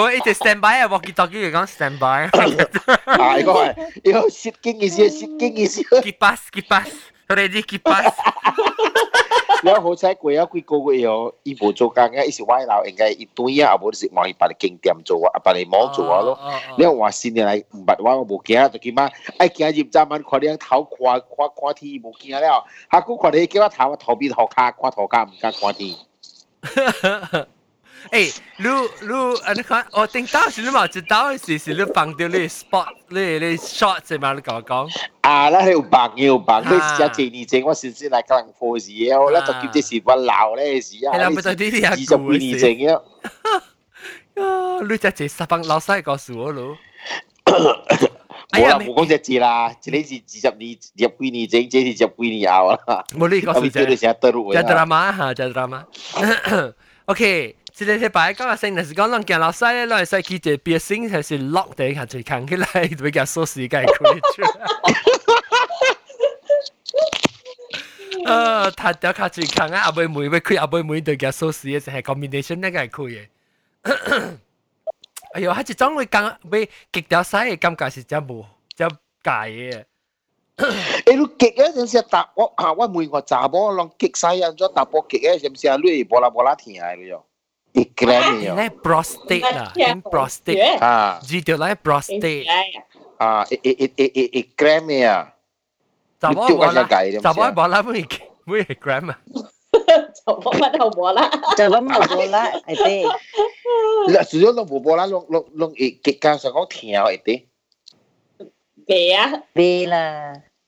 我一直 stand by 啊，walkie talkie 讲 stand by，啊，呢个系呢个 shit 经嘅事，shit 经嘅事，kipas，kipas，ready kipas。แล้ ว好彩過啊幾個月哦，伊無做工嘅，伊是歪鬧，應該一堆啊，無就是望伊把你經店做啊，把你網做啊咯。你話新年嚟唔捌我無驚，就叫嘛，哎驚入閘門看你頭看看看天無驚了，下個看你叫我頭頭邊頭卡看頭卡毋敢看天。诶，你你你看，我听到是你嘛知道是是你放掉你 spot 你你 shot 系嘛？你讲讲。啊，那有棒有棒，你试几年前我先先嚟可能破事嘅，我咧就叫啲事我闹咧事啊。系啦，咪就呢啲二十几年前嘅。啊，你只只十分老细告诉我咯。哎呀，冇讲只字啦，这里是二十年、二十几年前，这是二十几年后啦。冇呢个事啫。就得路。就 drama 吓，就 drama。OK。 即系礼拜讲嘅性，就是讲人见老细咧，攞嚟使记者别性，系是 lock 地下最近起来，比较锁时间佢出。呃，他掉卡最近啊，阿妹妹要开阿妹妹对嘅锁时嘅就系 combination 那个系开嘅。哎呦，他一种会讲要极条晒嘅感觉是真无真解嘅。诶，你极嘅阵时搭我啊，我每个查波拢极晒啊，咗搭波极嘅阵时啊，你波啦波啦听 อีกแล้วเนี่ Like prostate là, in prostate. อ่า Gì tiểu like prostate. อ่าอีอีอีอีอีกแล้วเนี่ย Chả bỏ bỏ là, chả bỏ bỏ là mới mới gram à. Chả bỏ bắt đầu bỏ là. จะว่ามาโบละไอ้เต้แล้วสุดยอดลงบัวบัวละลงลงลงอีกกิจการสังเขาเที่ยวไอ้ติ Bé á. เบลา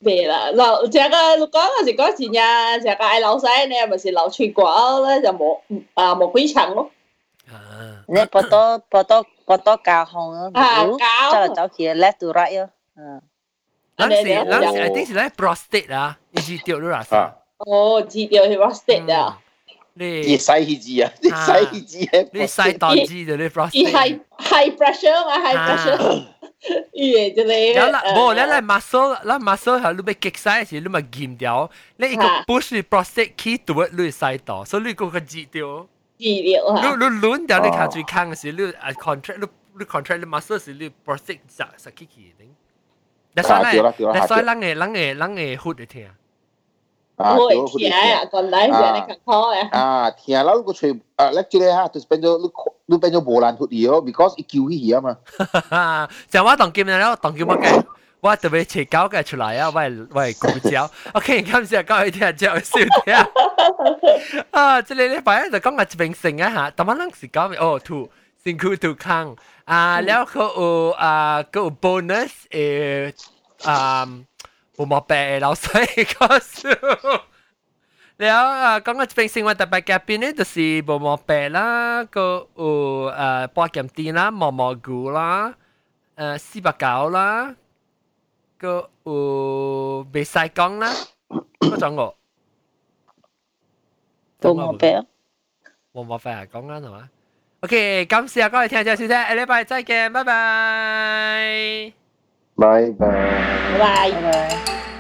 未啦，老这个讲嗰时嗰时呀，这个爱老细呢，咪是老吹广咧，就冇啊冇几长咯。你播多播多播多教控咯，啊教，走嚟走去 left to right 咯，嗯。嗰时嗰时 I think 是咧 prostate 啊，你知掉咗啦。哦，知掉系 prostate 啊。你你细气字啊，你细气字啊，你细档字就你 prostate。系 high pressure 嘛，high pressure。 嘢就你。有啦，冇你嚟 muscle，你 muscle 系你被激晒时，你咪减掉。你一个 push 你 prostate key 到你细档，所以你个个截掉。截掉啊！你你攣掉你卡最康嘅时，你啊 contract 你你 contract 你 muscle 时，你 prostate 实实 key key 定。但系咧，但系人嘅人嘅人嘅 hood 嚟听。 啊， Boy, yeah, got life when I can call. Ah, tia lau ko chui. Uh, actually ha, to spend your look lu spend your bolan hood yo because it kill here ma. Chào wa tong kim na lao tong kim ma kai. 我特别切高个出来啊，我我股票。OK，感谢各位听众收听。啊，这里咧，反正就讲个一边性啊哈，但我咱是讲哦，土辛苦土康啊，然后有啊，个 bonus 诶啊。Um, 冇冇病老细嗰时。แล้วก็ก็จะเป็นสิ่งว่าแต่ไปแกปีนี้就是冇冇病啦，ก็有诶八剑店啦，毛毛菇啦，诶四百九啦。个有未使讲啦，嗰种我冇毛病，冇毛病啊，讲紧系嘛？OK，感谢各位听众小姐，下礼拜再见， 拜拜，拜拜，拜拜。